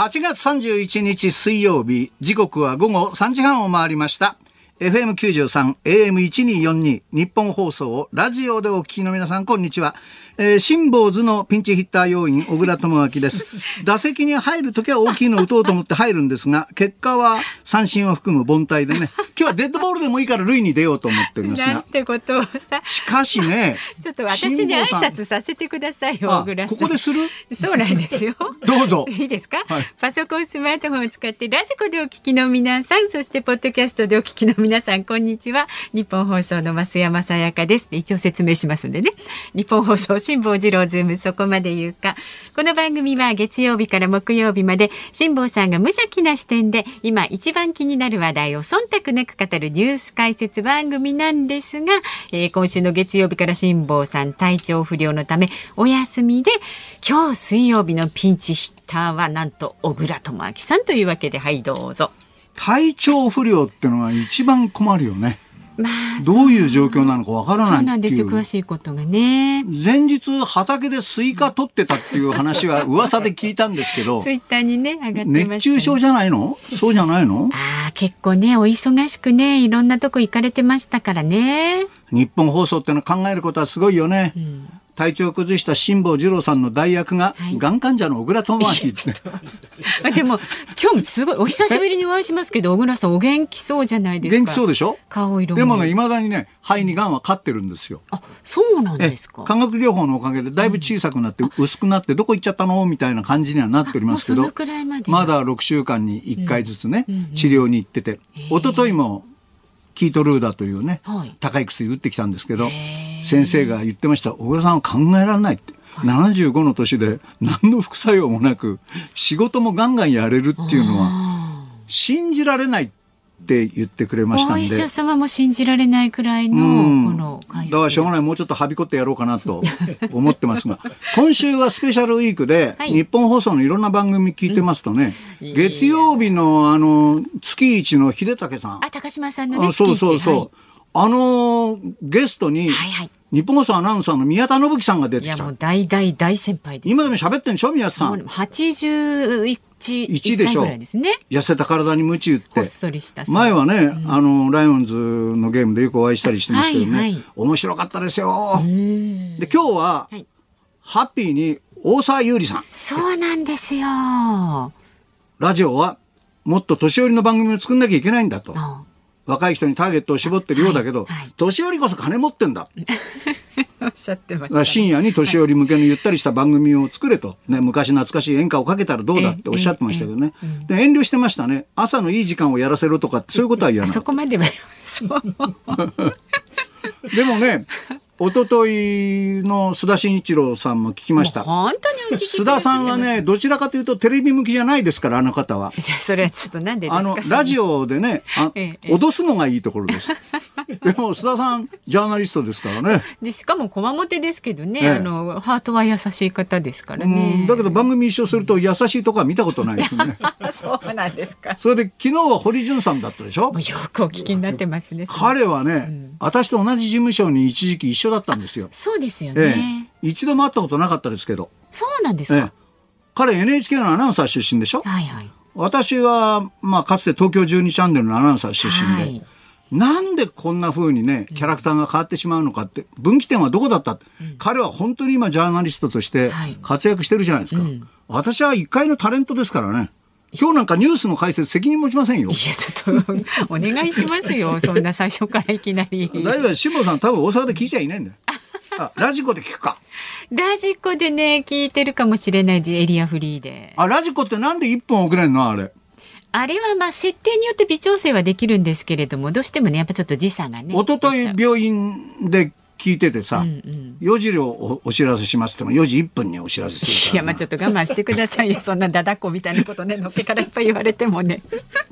8月31日水曜日、時刻は午後3時半を回りました。FM93、AM1242、日本放送、ラジオでお聞きの皆さん、こんにちは。えー、辛坊図のピンチヒッター要員、小倉智明です。打席に入るときは大きいの打とうと思って入るんですが、結果は三振を含む凡退でね、今日はデッドボールでもいいから塁に出ようと思っておりますが。なんてことをさ。しかしね、ちょっと私に挨拶させてくださいよ、小倉さん。ここでする？そうなんですよ。どうぞ。いいですか、はいパソコン、スマートフォンを使ってラジコでお聞きの皆さん、そしてポッドキャストでお聞きの皆さん、皆さんこんにちは。ニッポン放送の増山さやかです。一応説明しますんでね。ニッポン放送、辛坊治郎ズーム、そこまで言うか。この番組は月曜日から木曜日まで、辛坊さんが無邪気な視点で、今一番気になる話題を忖度なく語るニュース解説番組なんですが、えー今週の月曜日から辛坊さん体調不良のためお休みで、今日水曜日のピンチヒッターはなんと小倉智昭さんというわけで、はい、どうぞ。体調不良ってのは一番困るよね。まあ、どういう状況なのかわからそうないっていなんですよ、詳う。しいことがね。前日畑でスイカ取ってたっていう話は噂で聞いたんですけど ツ、イッターにね、上がってました、ね。熱中症じゃないの？そうじゃないの？ああ、結構ね、お忙しくね、いろんなとこ行かれてましたからね。日本放送ってのは考えることはすごいよね。体調を崩した辛坊二郎さんの代役が、はいがん患者の小倉智明って。あでも、今日もすごい、お久しぶりにお会いしますけど、小倉さんお元気そうじゃないですか。元気そうでしょ？顔色も。でもね、未だにね、肺にがんは勝ってるんですよ。あ、そうなんえですか。化学療法のおかげでだいぶ小さくなって薄くなってどこ行っちゃったの？みたいな感じにはなっておりますけどまでまだ6週間に1回ずつね、うんうん治療に行ってて一昨日もキートルーダというね、はい。高い薬打ってきたんですけど先生が言ってました。小倉さんは考えられないって。75の年で何の副作用もなく仕事もガンガンやれるっていうのはあ信じられないってって言ってくれましたんで。お医者様も信じられないくらいの、この。だからしょうがない、もうちょっとはびこってやろうかなと思ってますが、今週はスペシャルウィークで、はい、日本放送のいろんな番組聞いてますとね、月曜日のあの、月一の秀武さん。あ、高島さんのね、そうそうそう。はいあの、ゲストに、はいはい、日本放送アナウンサーの宮田信樹さんが出てきた。いやもう大大大先輩です。今でも喋ってんでしょ宮田さん。もう81 1, 1でしょ、痩せた体に鞭打って。前はね、あのライオンズのゲームでよくお会いしたりしてますけどね、面白かったですよ。で今日は、ハッピーに大沢優里さん。そうなんですよ。ラジオはもっと年寄りの番組を作んなきゃいけないんだと。若い人にターゲットを絞ってるようだけど、はいはい。年寄りこそ金持ってんだ。おっしゃってまだから深夜に年寄り向けのゆったりした番組を作れと、ね、昔懐かしい演歌をかけたらどうだっておっしゃってましたけどね、で遠慮してましたね。朝のいい時間をやらせろとかそういうことは言わあない。そこまでは。でもね一昨日の須田慎一郎さんも聞きました本当に須田さんはねどちらかというとテレビ向きじゃないですからあの方は。じゃあそれはちょっとなんでですか？あのラジオでねあ、ええ脅すのがいいところです。でも須田さんジャーナリストですからね。でしかもこわもてですけどね、ええあのハートは優しい方ですからうねん。だけど番組一緒すると優しいとこは見たことないですよね。そうなんですか。それで昨日は堀潤さんだったでしょ？よくお聞きになってますね。彼はね、私と同じ事務所に一時期一緒だったんですよ。そうですよえね。え、一度も会ったことなかったですけど、そうなんですええか。、彼 NHK のアナウンサー出身でしょ？はいはい。私は、まあ、かつて東京12チャンネルのアナウンサー出身で、はいなんでこんな風にね、キャラクターが変わってしまうのかって、分岐点はどこだった？って、彼は本当に今ジャーナリストとしてはい活躍してるじゃないですか。私は一回のタレントですからね。今日なんかニュースの解説責任持ちませんよい。やちょっとお願いしますよ。そんな最初からいきなり。大丈夫辛坊さん多分大阪で聞いちゃいないんだよ。あ、ラジコで聞くか。ラジコでね聞いてるかもしれないでエリアフリーで。あ、ラジコってなんで1分遅れんの？あれ。あれはまあ設定によって微調整はできるんですけれどもどうしてもねやっぱちょっと時差がね。一昨日病院で聞いててさ、うんうん4時をおお知らせしますっても4時1分にお知らせするからないやまあちょっと我慢してくださいよ そんなだだっこみたいなことねのっけからいっぱい言われてもね。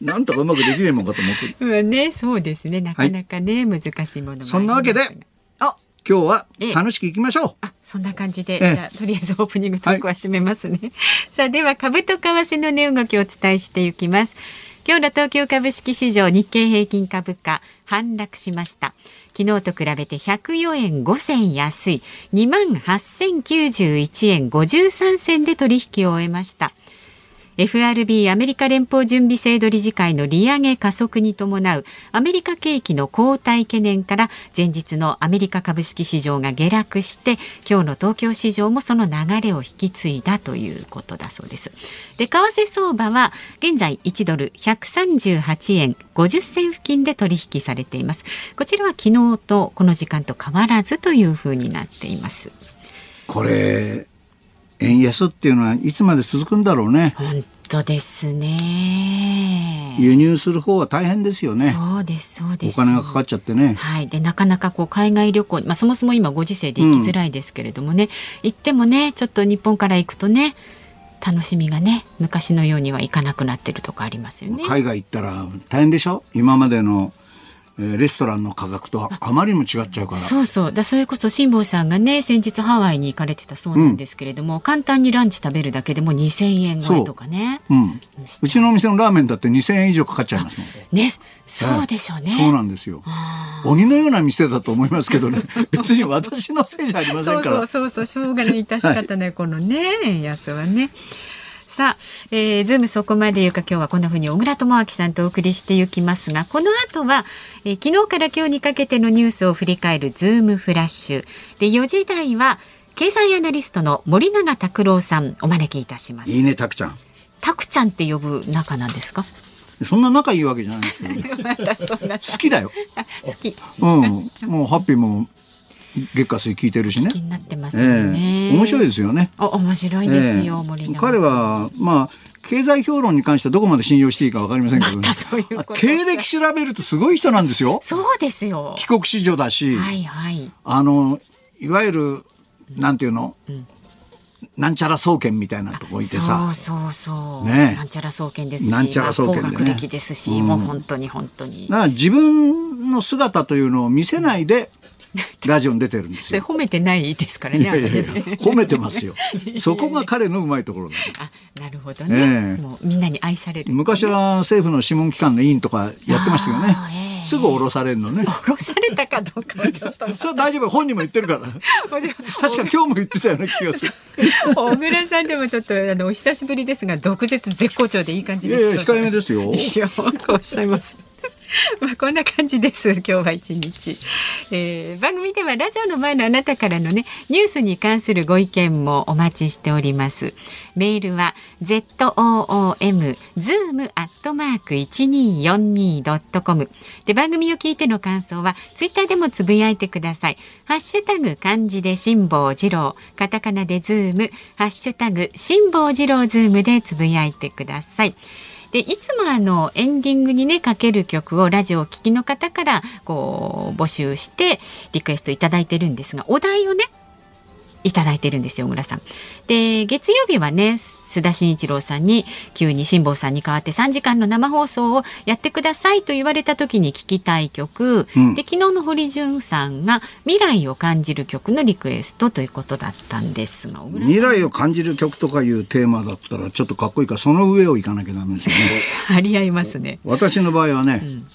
なんとかうまくできねえもんかと思ってる。うんねそうですねなかなかね、難しいものそんなわけであ今日はええ楽しくいきましょう。あそんな感じで、ええじゃあとりあえずオープニングトークは締めますね。さあでは株と為替の値動きをお伝えしていきます。今日の東京株式市場日経平均株価反落しました。昨日と比べて104円5銭安い2万8091円53銭で取引を終えました。FRB アメリカ連邦準備制度理事会の利上げ加速に伴うアメリカ景気の後退懸念から前日のアメリカ株式市場が下落して今日の東京市場もその流れを引き継いだということだそうです。で為替相場は現在1ドル138円50銭付近で取引されています。こちらは昨日とこの時間と変わらずというふうになっています。これ円安っていうのはいつまで続くんだろうね。本当ですね。輸入する方は大変ですよね。そうですそうです。お金がかかっちゃってね。はい。でなかなかこう海外旅行、まあそもそも今ご時世で行きづらいですけれどもね、うん、行ってもねちょっと日本から行くとね。楽しみがね昔のようにはいかなくなってるとかありますよね海外行ったら大変でしょ？今までのえレストランの価格とあまりにも違っちゃうから。そうそう。だそれこそ辛坊さんがね先日ハワイに行かれてたそうなんですけれども、うん、簡単にランチ食べるだけでも2,000円超えとかね。う,、ん、うちのお店のラーメンだって2,000円以上かかっちゃいますもん。ねそうでしょうね、そうなんですよ。鬼のような店だと思いますけどね。別に私のせいじゃありませんから。そうそうそうしょうがない。致し方ない、はい、このね安はねさあ、えー、ズームそこまで言うか今日はこんなふうに小倉智昭さんとお送りしていきますがこの後は、えー、昨日から今日にかけてのニュースを振り返るズームフラッシュ。で4時台は経済アナリストの森永卓郎さんお招きいたします。いいねたくちゃん。たくちゃんって呼ぶ仲なんですか？そんな仲いいわけじゃないですけど、ね、好きだよ。好き。うん、もうハッピーも月火水聞いてるしね。気になってますよね、えー、面白いですよね。あ面白いですよ、えー、彼はまあ経済評論に関してはどこまで信用していいかわかりませんけど、ね、ま、経歴調べるとすごい人なんですよ。そうですよ。帰国子女だし、はいはい、あのいわゆるなんていうの？うんなんちゃら総研みたいなとこいてさ。そうそうそう。ね。なんちゃら総研ですし。なんちゃら総研でね。ですし、うん、もう本当に本当に。だから自分の姿というのを見せないで、ラジオに出てるんですよ。褒めてないですからね。いやいやいや褒めてますよ。そこが彼のうまいところあ、なるほどね、えー、もうみんなに愛される。昔は政府の諮問機関の委員とかやってましたよね。えー、すぐ降ろされるのね。降ろされたかどうかはちょっと。それ大丈夫、本人も言ってるから。確か今日も言ってたような気がする。小倉さんでもちょっとあのお久しぶりですが、毒舌絶好調でいい感じですよ。いやいや控えめですよ。いや、おっしゃいます。まあこんな感じです 今日は一日、えー、番組ではラジオの前のあなたからのねニュースに関するご意見もお待ちしております。メールは z o o m zoom アットマーク一二四二ドットコム。で番組を聞いての感想はツイッターでもつぶやいてください。ハッシュタグ漢字で辛坊治郎。カタカナでズーム。ハッシュタグ辛坊治郎ズームでつぶやいてください。でいつもあのエンディングにねかける曲をラジオを聴きの方からこう募集してリクエスト頂いてるんですがお題をねいただいてるんですよ、村さん。で、月曜日はね、須田慎一郎さんに急に辛坊さんに代わって3時間の生放送をやってくださいと言われた時に聞きたい曲、うん、で昨日の堀潤さんが未来を感じる曲のリクエストということだったんですが未来を感じる曲とかいうテーマだったらちょっとかっこいいからその上を行かなきゃダメですよね。張り合いますね。私の場合はね、うん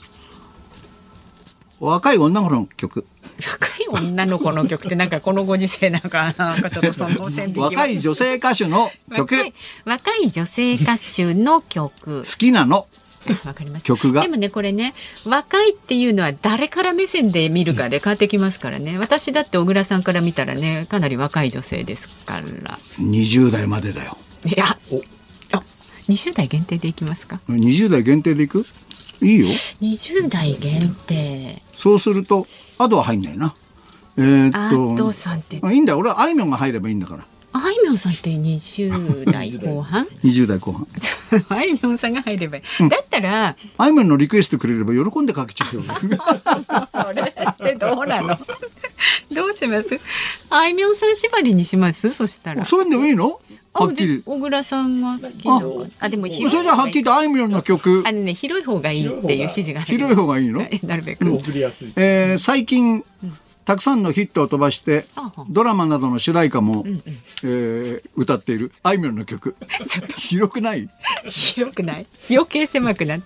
若い女の子の曲 若い女の子の曲ってなんかこのご時世なんかなんかちょっとその線引き若い女性歌手の曲。若い女性歌手の曲。好きなの。わかりまし曲が。でもねこれね若いっていうのは誰から目線で見るかで変わってきますからね。私だって小倉さんから見たらねかなり若い女性ですから。20代までだよ。いやあ20代限定でいきますか？20代限定でいく？いいよ。20代限定。そうするとあとは入んないな。えー、っとさんっていいんだ俺はあいみょんが入ればいいんだからあいみょんさんって20代後半？20代後半。あいみょんさんが入ればいい、うん、だったらあいみょんのリクエストくれれば喜んでかけちゃうよ。それってどうなの？どうします？あいみょんさん縛りにします？そしたら。そういうのいいの？はっきり。小倉さんが好きなあ、でもそれじゃはっきりとあいみょんの曲。あのね、広い方がいいっていう指示が広い方がいいの？なるべく。えー、最近、たくさんのヒットを飛ばしてドラマなどの主題歌も、うんうん、えー、歌っているあいみょんの曲。広くない？広くない？余計狭くなっ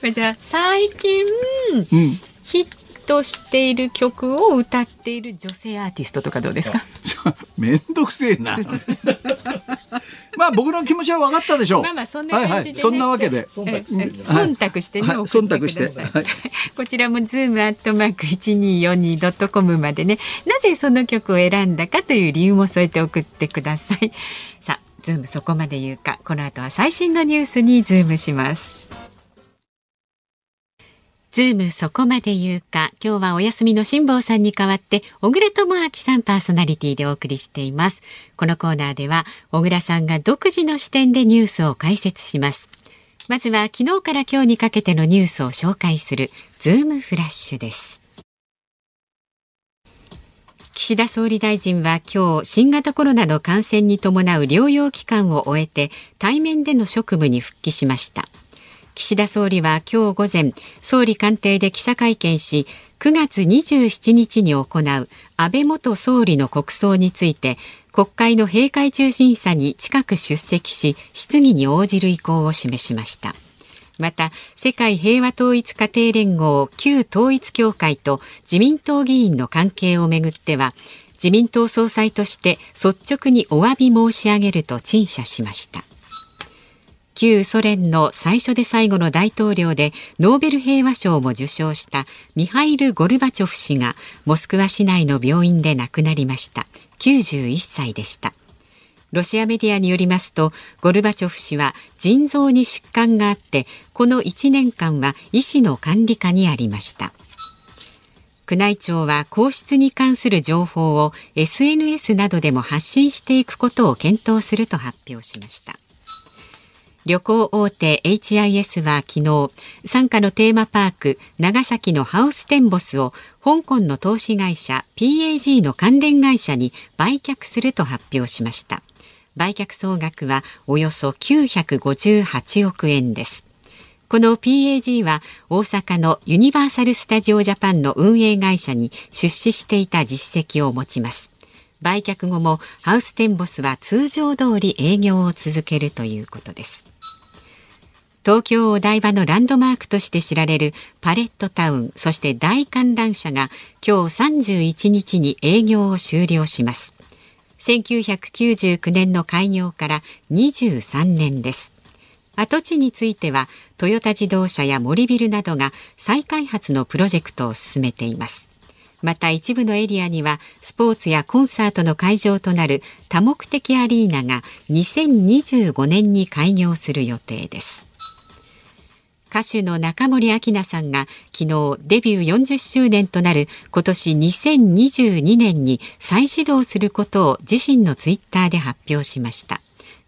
た じゃあ最近、うん、ヒットしている曲を歌っている女性アーティストとかどうですか？めんどくせえな。まあ僕の気持ちは分かったでしょう。まあまあそんなね、はいはい。そんなわけで。忖度してね、はい、忖度して。はい、こちらもズームアットマーク一二四二ドットコムまでね、なぜその曲を選んだかという理由も添えて送ってください。さあ、ズームそこまで言うか、この後は最新のニュースにズームします。ズームそこまで言うか今日はお休みの辛坊さんに代わって小倉智昭さんパーソナリティでお送りしています。このコーナーでは小倉さんが独自の視点でニュースを解説します。まずは昨日から今日にかけてのニュースを紹介するズームフラッシュです。岸田総理大臣は今日新型コロナの感染に伴う療養期間を終えて対面での職務に復帰しました。岸田総理は今日午前総理官邸で記者会見し9月27日に行う安倍元総理の国葬について国会の閉会中審査に近く出席し質疑に応じる意向を示しました。また世界平和統一家庭連合旧統一協会と自民党議員の関係をめぐっては自民党総裁として率直にお詫び申し上げると陳謝しました。旧ソ連の最初で最後の大統領でノーベル平和賞も受賞したミハイル・ゴルバチョフ氏がモスクワ市内の病院で亡くなりました。91歳でした。ロシアメディアによりますとゴルバチョフ氏は腎臓に疾患があってこの1年間は医師の管理下にありました。宮内庁は皇室に関する情報を SNS などでも発信していくことを検討すると発表しました。旅行大手 HIS は昨日、傘下のテーマパーク、長崎のハウステンボスを香港の投資会社 PAG の関連会社に売却すると発表しました。売却総額はおよそ958億円です。この PAG は大阪のユニバーサル・スタジオ・ジャパンの運営会社に出資していた実績を持ちます。売却後もハウステンボスは通常通り営業を続けるということです。東京お台場のランドマークとして知られるパレットタウンそして大観覧車が今日31日に営業を終了します。1999年の開業から23年です。跡地についてはトヨタ自動車や森ビルなどが再開発のプロジェクトを進めています。また一部のエリアにはスポーツやコンサートの会場となる多目的アリーナが2025年に開業する予定です。歌手の中森明菜さんが昨日デビュー40周年となる今年2022年に再始動することを自身のツイッターで発表しました。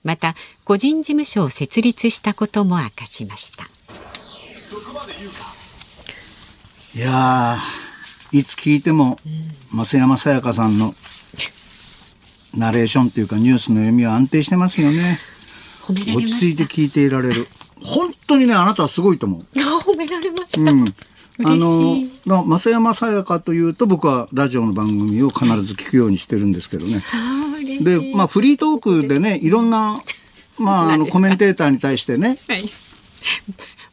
また個人事務所を設立したことも明かしました。いやいつ聞いても、増山さやかさんのナレーションというかニュースの読みは安定してますよね。落ち着いて聞いていられる本当にねあなたはすごいと思う。褒められました。うんあの増山さやかというと僕はラジオの番組を必ず聞くようにしてるんですけどね。でまあフリートークでねいろんなまああのコメンテーターに対してね、はい、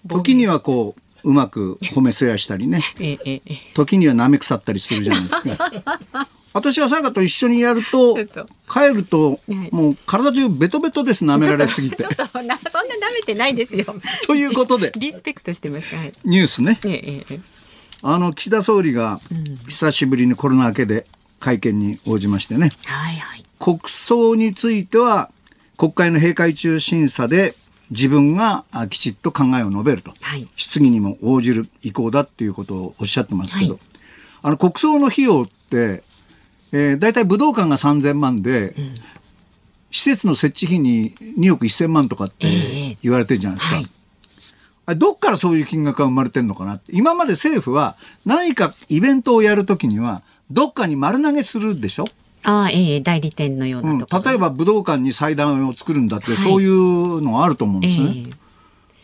時にはこううまく褒めそやしたりね、時には舐め腐ったりするじゃないですか。私はさやかと一緒にやると帰るともう体中ベトベトです舐められすぎて。そんな舐めてないですよ。ということで。リスペクトしてます、はい、ニュースね。ええ、あの岸田総理が久しぶりにコロナ明けで会見に応じましてね、はいはい、国葬については国会の閉会中審査で自分がきちっと考えを述べると、はい、質疑にも応じる意向だっていうことをおっしゃってますけど、はい、あの国葬の費用ってえー、大体武道館が3000万で、うん、施設の設置費に2億1000万とかって言われてるじゃないですか。えーはいどっからそういう金額が生まれてるのかな今まで政府は何かイベントをやるときにはどっかに丸投げするでしょ？ああ、ええ、代理店のような、うん、例えば武道館に祭壇を作るんだって、はい、そういうのあると思うんですね。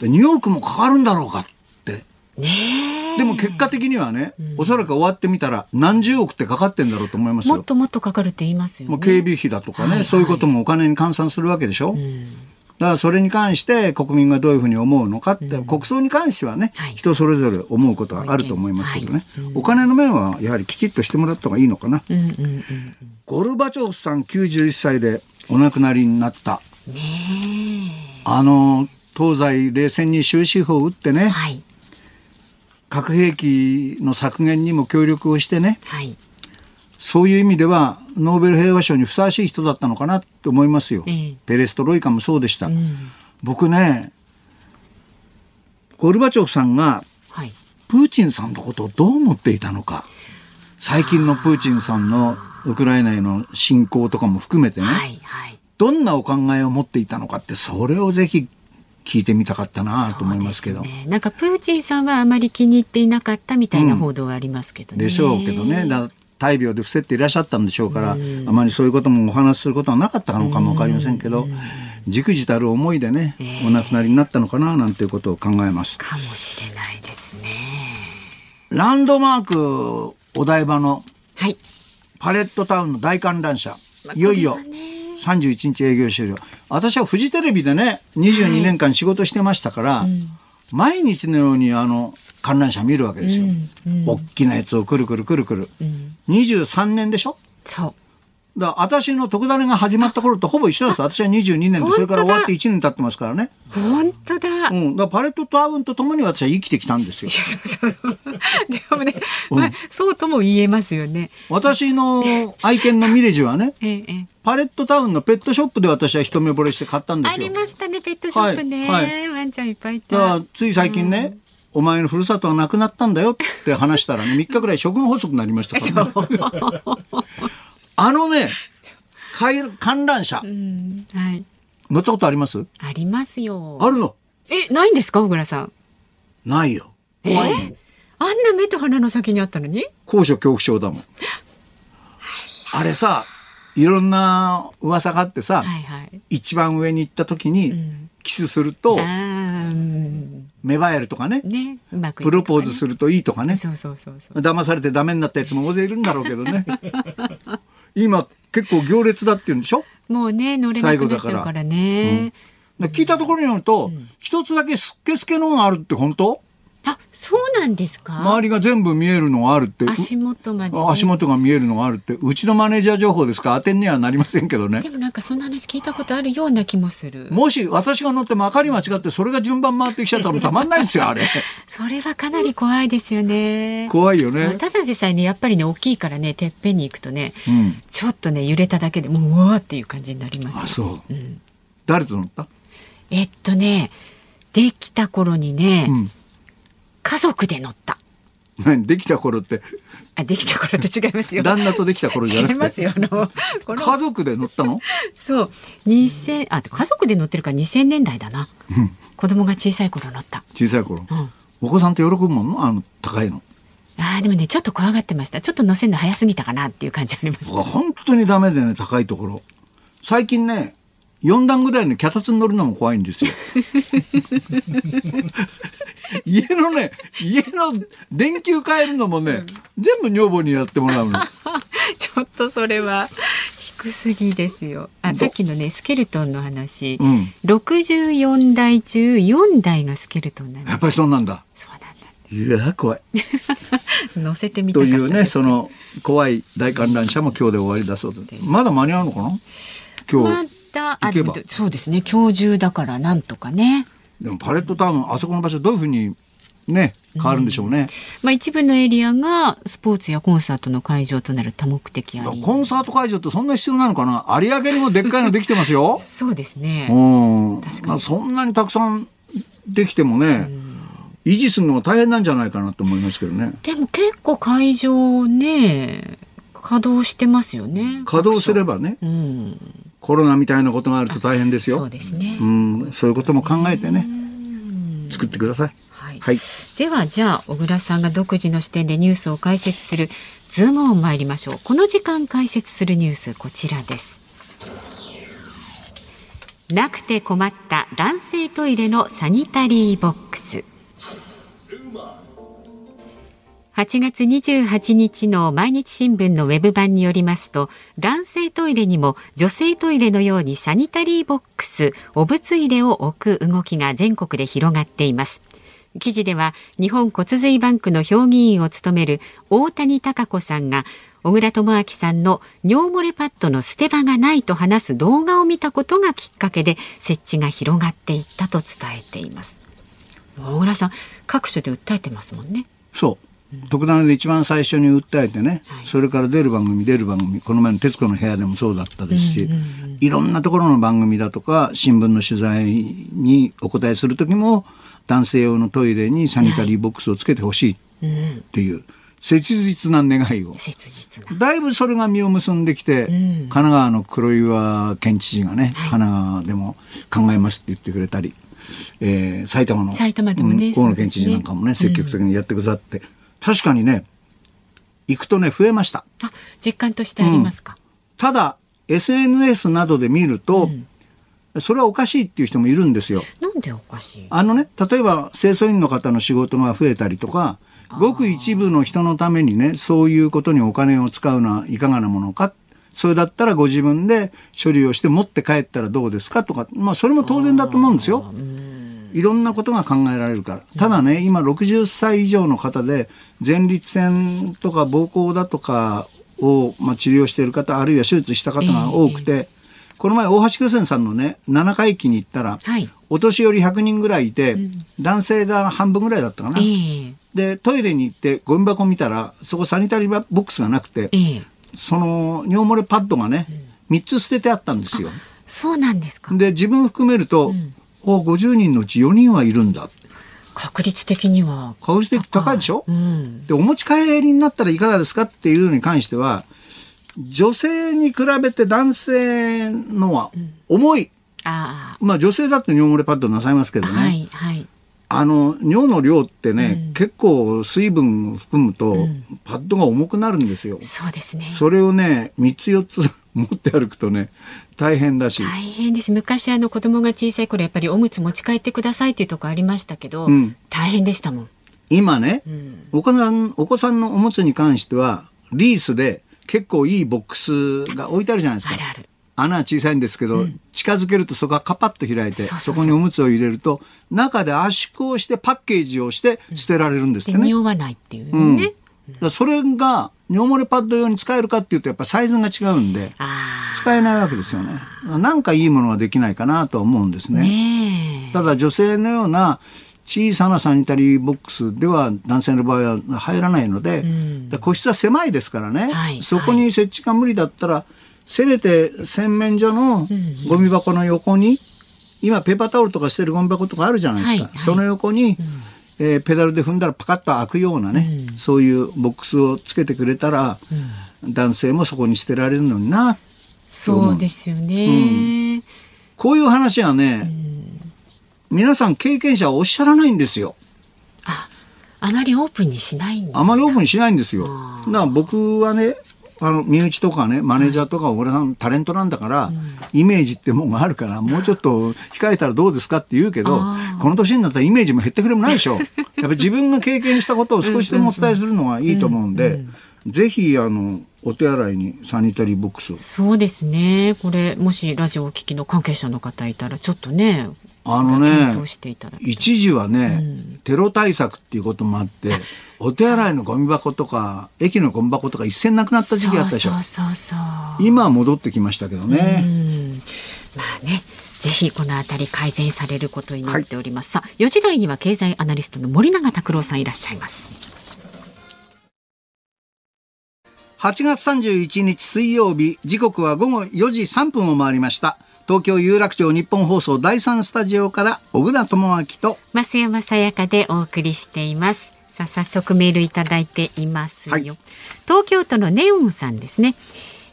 えー、2億もかかるんだろうかって。ねでも結果的にはね、うん、おそらく終わってみたら何十億ってかかってんだろうと思いますよ。もっともっとかかるって言いますよ、ね、もう警備費だとかね、はいはい、そういうこともお金に換算するわけでしょ。うん、だからそれに関して国民がどういうふうに思うのかって、国葬に関してはね、はい人それぞれ思うことはあると思いますけどね、お金の面はやはりきちっとしてもらった方がいいのかな。うんうんうん。ゴルバチョフさん91歳でお亡くなりになった。ねあの、東西冷戦に終止符を打ってえ。ね、はい。核兵器の削減にも協力をしてね、はい。そういう意味ではノーベル平和賞にふさわしい人だったのかなって思いますよ。ええペレストロイカもそうでした。うん。僕ね、ゴルバチョフさんがはい。プーチンさんのことをどう思っていたのか、最近のプーチンさんのウクライナへの侵攻とかも含めてね、はい。はい。どんなお考えを持っていたのかって、それをぜひ聞いてみたかったなと思いますけど。ね、なんかプーチンさんはあまり気に入っていなかったみたいな報道はありますけどね。でしょうけどね。だ大病で伏せっていらっしゃったんでしょうから、あまりそういうこともお話しすることはなかったのかもわかりませんけど、じくじたる思いでね、お亡くなりになったのかななんていうことを考えます。かもしれないですね。ランドマークお台場のはい。パレットタウンの大観覧車、まあいよいよこれはね31日営業終了。私はフジテレビでね、22年間仕事してましたから、毎日のようにあの観覧車見るわけですよ。大きなやつをくるくるくるくる。23年でしょ？そう。だ私の特ダネが始まった頃とほぼ一緒なんです。私は22年で、それから終わって1年経ってますからね。本当だ。いうん。だパレットタウンとともに私は生きてきたんですよ。やそうそう。でもね、まあ、そうとも言えますよね。私の愛犬のミレジはね、ええええ。パレットタウンのペットショップで私は一目惚れして買ったんでありすよ。ましたね、ペットショップね。はいはいワンちゃんいっぱいいた。つい最近ね、お前のふるさとはなくなったんだよって話したらね、3日ぐらい処分補足になりましたからね。あのね、観観覧車う、ん、はい。乗ったことあります？ありますよ。あるのえ、ないんですか、小倉さん？ないよ。怖い。あんな目と鼻の先にあったのに？高所恐怖症だもん。あれさ、いろんな噂があってさ、はいはい。一番上に行った時に、んキスするとうん芽生えるとかね、ね、うまくいプロポーズするといいとかね、そうそうそうそう。騙されてダメになったやつも大勢いるんだろうけどね。今結構行列だって言うんでしょ？もうね、乗れなくなっちゃうからね。で聞いたところによると、一つだけスッケスケのがあるって本当？あ、そうなんですか？周りが全部見えるのがあるって。う足元まで、ね。足元が見えるのがあるって。うちのマネージャー情報ですか？ら当てにはなりませんけどねで。もなんかそんな話聞いたことあるような気もする。もし私が乗ってまかり間違ってそれが順番回ってきちゃったらたまんないですよ、あれ。それはかなり怖いですよね。怖いよね。ただでさえね、やっぱりね、大きいからね、てっぺんに行くとね、うん。ちょっとね、揺れただけでもう、うわーっていう感じになりますよ。あ、そう。うん誰と乗った？えっとね、できた頃にね、うん。家族で乗った。何？できた頃って、あ、できた頃って違いますよ。旦那とできた頃じゃ。違いますよ。あの、この家族で乗ったの？そう、2000、あ、家族で乗ってるから2000年代だな。子供が小さい頃乗った。小さい頃？うん。お子さんって喜ぶもんの？あの、高いの。あーでもね、ちょっと怖がってました。ちょっと乗せるの早すぎたかなっていう感じありました。本当にダメでね、高いところ。最近ね、4段ぐらいの脚立に乗るのも怖いんですよ。家のね、家の電球変えるのもね、全部女房にやってもらうの。ちょっとそれは低すぎですよ。あ、さっきのね、スケルトンの話。うん。64台中4台がスケルトンなん。やっぱりそうなんだ。そうなんだ。いや、怖い。乗せてみたかったというね、その怖い大観覧車も今日で終わりだそうで。まだ間に合うのかな？今ま日。た、行けばあそうですね。今日中だからなんとかね。でもパレットタウン、あそこの場所どういうふうにね、変わるんでしょうね。まあ一部のエリアがスポーツやコンサートの会場となる多目的あり。コンサート会場ってそんな必要なのかな？有明にもでっかいのできてますよ。そうですね。うん確かにまあ、そんなにたくさんできてもね、維持するのが大変なんじゃないかなと思いますけどね。でも結構会場ね稼働してますよね。稼働すればね、うん。コロナみたいなことがあると大変ですそうよ。ですね。うん、そういうことも考えてね、作ってください。はい。はい。ではじゃあ小倉さんが独自の視点でニュースを解説するズームオン参りましょう。この時間解説するニュースこちらです。なくて困った男性トイレのサニタリーボックス。8月28日の毎日新聞のウェブ版によりますと男性トイレにも女性トイレのようにサニタリーボックスお物入れを置く動きが全国で広がっています。記事では日本骨髄バンクの評議員を務める大谷孝子さんが小倉智昭さんの尿漏れパッドの捨て場がないと話す動画を見たことがきっかけで設置が広がっていったと伝えています。小倉さん各所で訴えてますもんね。そう。特ダネで一番最初に訴えてね、はい、それから出る番組出る番組この前の『徹子の部屋』でもそうだったですし、うんうんうん、いろんなところの番組だとか新聞の取材にお答えする時も男性用のトイレにサニタリーボックスをつけてほしいっていう。切実な願いを。だいぶそれが実を結んできて、うん、神奈川の黒岩県知事がね、はい、神奈川でも考えますって言ってくれたり、えー、埼玉の埼玉でも、ね、河野県知事なんかもね、積極的にやってくださって、確かにね、行くとね、増えました。あ、実感としてありますか？うん、ただ、SNS などで見ると、うん、それはおかしいっていう人もいるんですよ。なんでおかしい？あのね、例えば清掃員の方の仕事が増えたりとか、ごく一部の人のためにね、そういうことにお金を使うのはいかがなものか。それだったらご自分で処理をして持って帰ったらどうですかとか、まあそれも当然だと思うんですよ。いろんなことが考えられるから。ただね、今60歳以上の方で前立腺とか膀胱だとかを、まあ、治療している方、あるいは手術した方が多くて、えー、この前大橋巨泉さんのね、7回忌に行ったら、はい、お年寄り100人ぐらいいて、うん、男性が半分ぐらいだったかな。えー、で、トイレに行ってゴミ箱見たら、そこサニタリーボックスがなくて、えー、その尿漏れパッドがね、うん、3つ捨ててあったんですよ。そうなんですか。で、自分含めると、うんお50人のうち4人はいるんだ。確率的には。確率的高いでしょ、うん、でお持ち帰りになったらいかがですかっていうのに関しては女性に比べて男性のは重い、うん、あまあ女性だって尿漏れパッドなさいますけどね、はいはい、あの尿の量ってね、うん、結構水分を含むと、パッドが重くなるんですよ。そうですね。それをね3つ4つ持って歩くとね大変だし。大変です。昔あの子供が小さい頃やっぱりおむつ持ち帰ってくださいっていうとこありましたけど、うん、大変でしたもん。今ね、うん、お子さんお子さんのおむつに関してはリースで結構いいボックスが置いてあるじゃないですか。あるある。穴は小さいんですけど、うん、近づけるとそこがカパッと開いてそこにおむつを入れると中で圧縮をしてパッケージをして捨てられるんですってね。匂わないっていうね、それが尿漏れパッド用に使えるかっていうとやっぱサイズが違うんで使えないわけですよね。なんかいいものができないかなと思うんですね。ただ女性のような小さなサニタリーボックスでは男性の場合は入らないので、うん、個室は狭いですからね、はい、そこに設置が無理だったら、はい、せめて洗面所のゴミ箱の横に、今ペーパータオルとかしてるゴミ箱とかあるじゃないですか、はい、その横に、うんえー、ペダルで踏んだらパカッと開くようなね、うん、そういうボックスをつけてくれたら、うん、男性もそこに捨てられるのになそうですよね、うん、こういう話はね、皆さん経験者はおっしゃらないんですよ。ああまりオープンにしないあまりオープンにしないんですよ。だから僕はねあの身内とかねマネージャーとか俺さんタレントなんだから、うん、イメージってもんがあるからもうちょっと 控えたらどうですかって言うけどこの年になったらイメージも減ってくれもないでしょ。やっぱり自分が経験したことを少しでもお伝えするのがいいと思うんで、ぜひあのお手洗いにサニタリーボックスそうですね。これもしラジオを聞きの関係者の方いたらちょっとねあのね一時はね、うん、テロ対策っていうこともあってお手洗いのゴミ箱とか駅のゴミ箱とか一斉なくなった時期あったでしょ。今は戻ってきましたけどね。まあねぜひこのあたり改善されることになっております、はい、さあ4時台には経済アナリストの森永卓郎さんいらっしゃいます。8月31日水曜日時刻は午後4時3分を回りました東京有楽町日本放送第三スタジオから小倉智明と増山さやかでお送りしています。さあ早速メールいただいていますよ、はい、東京都のネオンさんですね。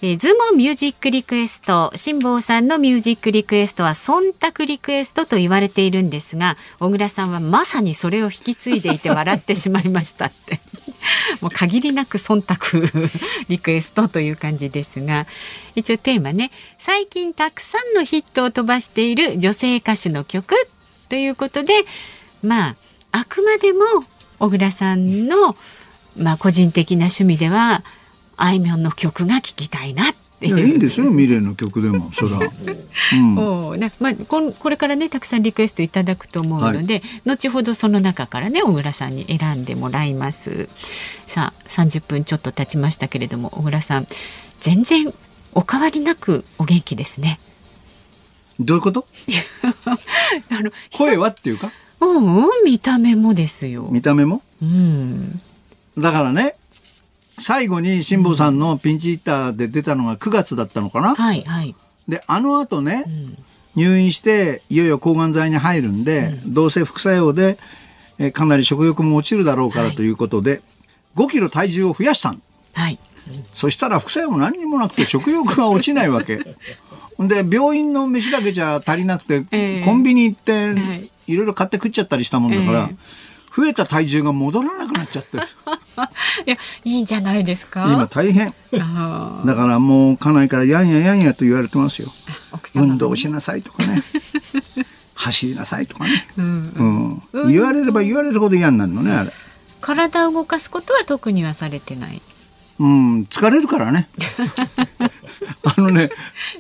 えー、ズモミュージックリクエスト辛坊さんのミュージックリクエストは忖度リクエストと言われているんですが小倉さんはまさにそれを引き継いでいて笑ってしまいましたって もう限りなく忖度リクエストという感じですが一応テーマね。最近たくさんのヒットを飛ばしている女性歌手の曲ということでまああくまでも小倉さんのまあ個人的な趣味ではあいみょんの曲が聴きたいなっていやいいんですよミレーの曲でもそら、うん、おなまあ、ここれからねたくさんリクエストいただくと思うので、後ほどその中からね小倉さんに選んでもらいます。さあ30分ちょっと経ちましたけれども小倉さん全然お変わりなくお元気ですね。どういうこと？あの声はっていうか？うんうん見た目もですよ。見た目も？うん。だからね最後に辛坊さんのピンチヒッターで出たのが9月だったのかな、はいはい、であの後ね、うん。入院していよいよ抗がん剤に入るんで、どうせ副作用でえーかなり食欲も落ちるだろうからはい。ということで、5キロ体重を増やしたんはい。そしたら副作用も何にもなくて食欲が落ちないわけ。で病院の飯だけじゃ足りなくて、ええ。コンビニ行ってはい。いろいろ買って食っちゃったりしたもんだから、え増えた体重が戻らなくなっちゃって いやいいんじゃないですか？今大変。あだからもう家内からやんややんやと言われてますよ。運動しなさいとかね。走りなさいとかね、うん。うん、言われれば言われるほど嫌になるのねあれ。体を動かすことは特にはされてないうん疲れるからね。あのね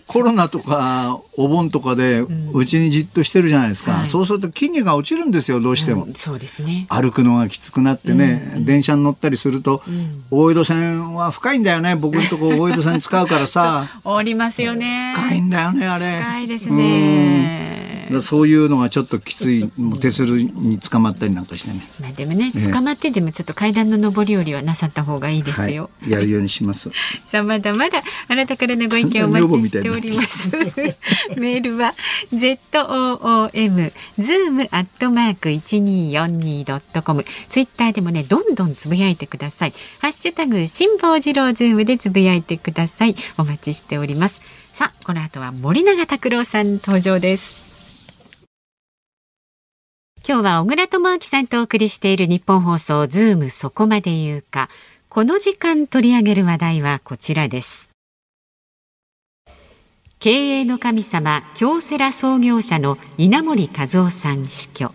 コロナとかお盆とかでうちにじっとしてるじゃないですか、はい。そうすると筋肉が落ちるんですよどうしても、うん。そうですね。歩くのがきつくなってね、電車に乗ったりすると、大江戸線は深いんだよね僕のとこ大江戸線使うからさ。おりますよね。深いんだよねあれ。深いですうん。ねそういうのがちょっときついもう手するに捕まったりなんかしてね。まあでもねええ。捕まってでもちょっと階段の上り下りはなさった方がいいですよ、はい、やるようにしますさあまだまだあなたからのご意見お待ちしております。メールは z o o m zoom アットマーク一二四二ドットコム。ツイッターでもねどんどんつぶやいてください。ハッシュタグ辛坊治郎ズームでつぶやいてください。お待ちしております。さあこの後は森永卓郎さん登場です。今日は小倉智昭さんとお送りしているニッポン放送ズームそこまで言うか。この時間取り上げる話題はこちらです。経営の神様京セラ創業者の稲森和夫さん死去。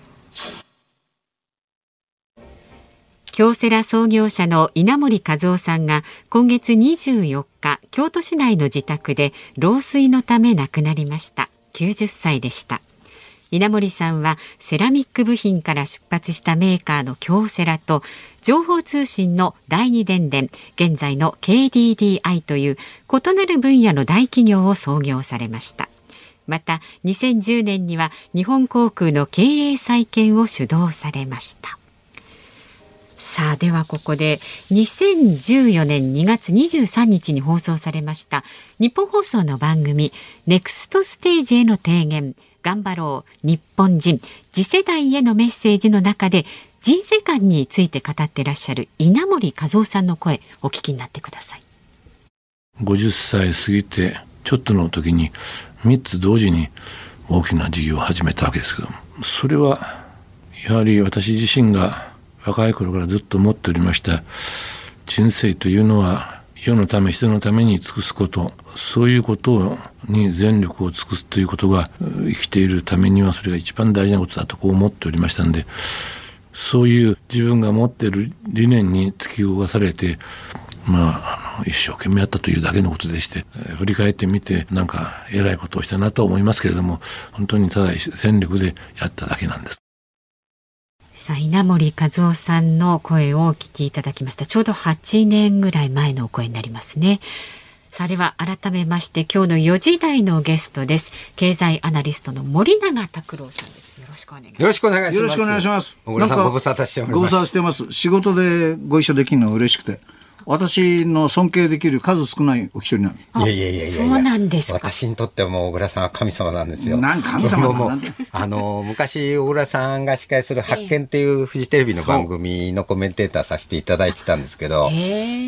京セラ創業者の稲森和夫さんが今月24日京都市内の自宅で老衰のため亡くなりました90歳でした稲森さんはセラミック部品から出発したメーカーの京セラと情報通信の第二電電現在の KDDI という異なる分野の大企業を創業されました。また2010年には日本航空の経営再建を主導されました。さあではここで2014年2月23日に放送されました日本放送の番組ネクストステージへの提言。頑張ろう日本人。次世代へのメッセージの中で人生観について語ってらっしゃる稲森和夫さんの声お聞きになってください。50歳過ぎてちょっとの時に3つ同時に大きな事業を始めたわけですけどもそれはやはり私自身が若い頃からずっと思っておりました人生というのは世のため人のために尽くすことそういうことに全力を尽くすということが生きているためにはそれが一番大事なことだとこう思っておりましたんでそういう自分が持っている理念に突き動かされてまあ、あの一生懸命やったというだけのことでして、えー振り返ってみてなんか偉いことをしたなと思いますけれども本当にただ全力でやっただけなんです。さあ稲森和夫さんの声をお聞きいただきましたちょうど8年ぐらい前のお声になりますねさあでは改めまして今日の4時台のゲストです経済アナリストの森永卓郎さんですよろしくお願いしますよろしくお願いします。よろしくお願いします。小倉さんご無沙汰しておりご無ます。沙汰してます。仕事でご一緒できるのは嬉しくて。私の尊敬できる数少ないお一人なんです。いやいやいやいやいやそうなんですか私にとってはもう小倉さんは神様なんですよ。なん神様だもあの昔小倉さんが司会する発見っていうフジテレビの番組のコメンテーターさせていただいてたんですけど、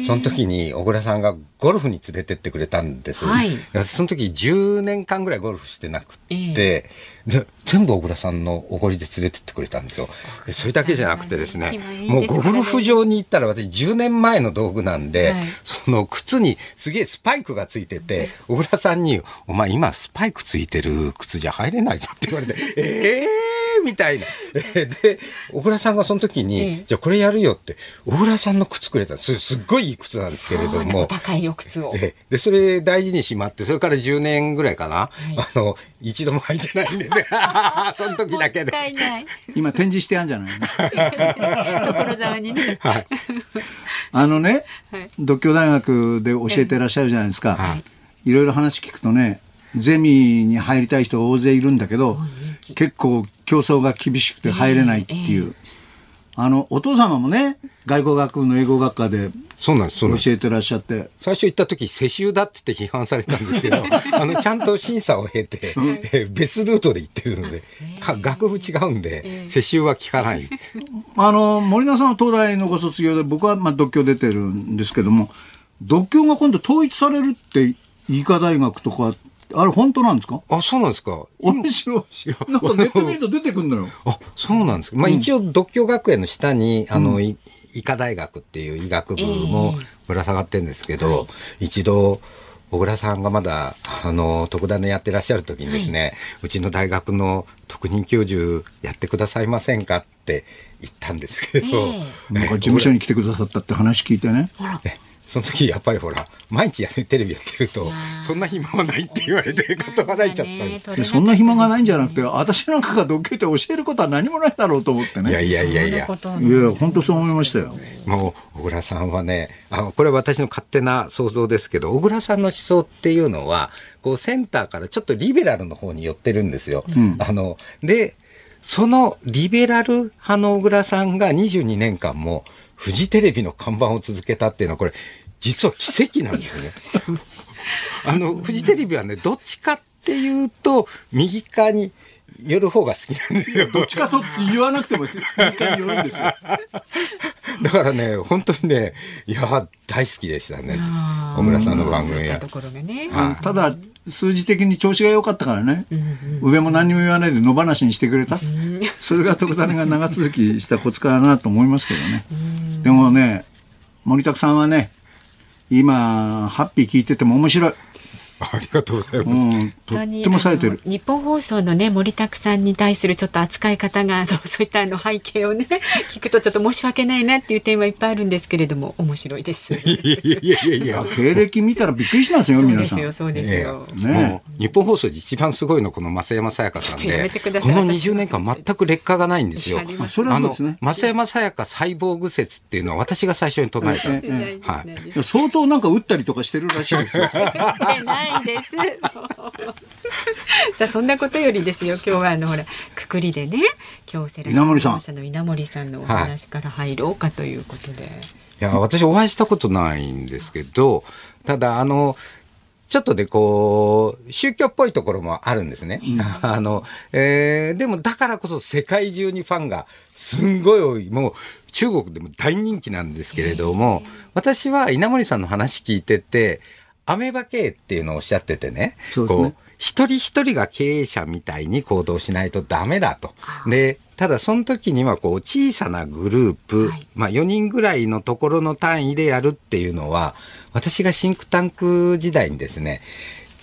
その時に小倉さんがゴルフに連れてってくれたんです。はいその時10年間ぐらいゴルフしてなくえて、で全部小倉さんのおごりで連れてってくれたんですよ。でそれだけじゃなくてですねもうゴルフ場に行ったら私10年前の道具なんで、はい。その靴にすげえスパイクがついてて、小倉さんに、お前今スパイクついてる靴じゃ入れないぞって言われて、ええーみたいな。で、小倉さんがその時に、ええじゃあこれやるよって、小倉さんの靴くれたんです。すすっごいいい靴なんですけれども。高いお靴を。ええで、それ大事にしまって、それから10年ぐらいかな。いあの、一度も履いてないんです。その時だけで。今展示してあるんじゃないの？所沢にね。はい。あのね、はい独協大学で教えてらっしゃるじゃないですか、はいい、ろいろ話聞くとねゼミに入りたい人大勢いるんだけど結構競争が厳しくて入れないっていう、あのお父様もね外国学部の英語学科でそうなんです。教えてらっしゃって。最初行った時世襲だって言って批判されたんですけど あのちゃんと審査を経て、え別ルートで行ってるのでか学部違うんで世襲は効かない。あの森永さんは東大のご卒業で僕はまあ独協出てるんですけども独協が今度統一されるって医科大学とかあれ本当なんですか？あそうなんですか。面白い なんかネット見ると出てくるのよ。あそうなんですか、まあ、一応独協学園の下にあの、い医科大学っていう医学部もぶら下がってるんですけど、一度小倉さんがまだあの特ダネやってらっしゃる時にですね、うちの大学の特任教授やってくださいませんかって言ったんですけど、え なんか事務所に来てくださったって話聞いてね。えその時やっぱりほら毎日やねテレビやってるとそんな暇はないって言われて断られちゃったんです。でそんな暇がないんじゃなくて、私なんかが独協って教えることは何もないだろうと思ってね。いやいやいやいや。いや、本当そう思いましたよ。もう小倉さんはねあこれは私の勝手な想像ですけど小倉さんの思想っていうのはこうセンターからちょっとリベラルの方に寄ってるんですよ。あのでそのリベラル派の小倉さんが22年間もフジテレビの看板を続けたっていうのはこれ実は奇跡なんですね。あのフジテレビはねどっちかっていうと右側に寄る方が好きなんですよ。どっちかとって言わなくても、一回によるんですよ。だからね、本当にね、いや、大好きでしたね。小村さんの番組はそういった。ところがね。はいただ、数字的に調子が良かったからね、上も何にも言わないで野放しにしてくれた。それが特ダネが長続きしたコツかなと思いますけどね。でもね、森拓さんはね、今、ハッピー聞いてても面白い。ありがとうございます。うん、とっても冴えてる日本放送のね森拓さんに対するちょっと扱い方があのそういったあの背景をね 聞くとちょっと申し訳ないなっていう点はいっぱいあるんですけれども面白いです。いやいやいやいやいいやや。経歴見たらびっくりしますよ、そう皆さん。ですよそうですよ。ええねもう日本放送で一番すごいのこの増山さやかさんでこの20年間全く劣化がないんですよありますそれはあのそうですね。増山さやかサイボーグ説っていうのは私が最初に唱えたはいいや相当なんか打ったりとかしてるらしいですよ。ないです。さあそんなことよりですよ今日はあのほらくくりでね京セラ稲森さん社の稲森さんのお話から入ろうかということで、いや、私お会いしたことないんですけど、ただ、あの、ちょっとでこう、宗教っぽいところもあるんですね。あの、えーでもだからこそ世界中にファンがすんごい多い。もう中国でも大人気なんですけれども、私は稲森さんの話聞いてて、アメバ系っていうのをおっしゃっててね、そうですね。こう一人一人が経営者みたいに行動しないとダメだと。で、ただその時にはこう小さなグループ、はい。まあ4人ぐらいのところの単位でやるっていうのは、私がシンクタンク時代にですね、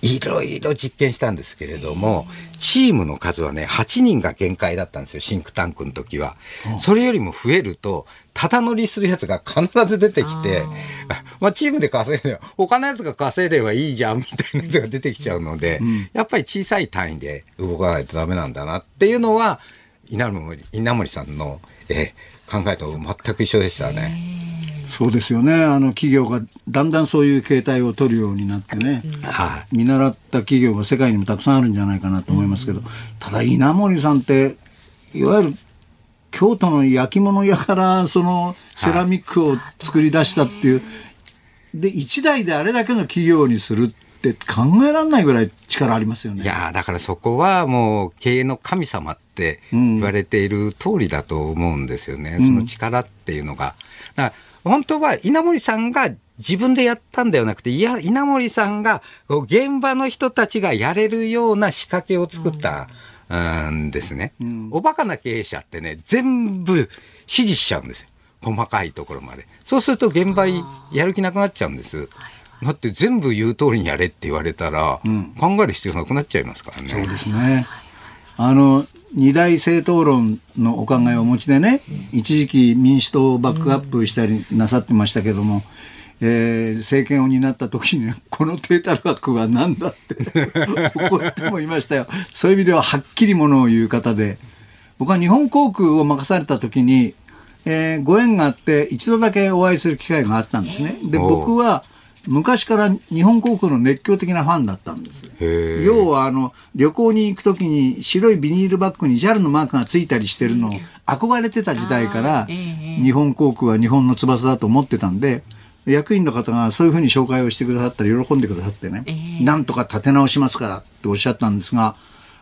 いろいろ実験したんですけれども、チームの数はね、8人が限界だったんですよ、シンクタンクの時は。それよりも増えると、ただ乗りするやつが必ず出てきて、まあチームで稼いで、他のやつが稼いではいいじゃんみたいなやつが出てきちゃうので、やっぱり小さい単位で動かないとダメなんだなっていうのは、稲森稲森さんの、えー考えと全く一緒でしたね。そうですよね。あの企業がだんだんそういう形態を取るようになってね。はい。見習った企業が世界にもたくさんあるんじゃないかなと思いますけど、ただ稲森さんっていわゆる京都の焼き物屋からそのセラミックを作り出したっていう、で一代であれだけの企業にするって考えられないぐらい力ありますよね。いやーだからそこはもう経営の神様って言われている通りだと思うんですよね、その力っていうのが。だから本当は稲森さんが自分でやったんではなくて、いや、稲森さんが現場の人たちがやれるような仕掛けを作った、んですね、おバカな経営者ってね、全部指示しちゃうんですよ。細かいところまで。そうすると現場やる気なくなっちゃうんです。だって全部言う通りにやれって言われたら、考える必要なくなっちゃいますからね。そうですね。あの二大政党論のお考えをお持ちでね、一時期民主党をバックアップしたりなさってましたけども、えー政権を担った時に、この低たらくは何だって 怒ってもいましたよ。そういう意味でははっきりものを言う方で、僕は日本航空を任された時に、えーご縁があって一度だけお会いする機会があったんですね。で、僕は昔から日本航空の熱狂的なファンだったんです。要はあの旅行に行く時に白いビニールバッグに JAL のマークがついたりしてるのを憧れてた時代から日本航空は日本の翼だと思ってたんで役員の方がそういうふうに紹介をしてくださったり喜んでくださってね、ええ。なんとか立て直しますからっておっしゃったんですが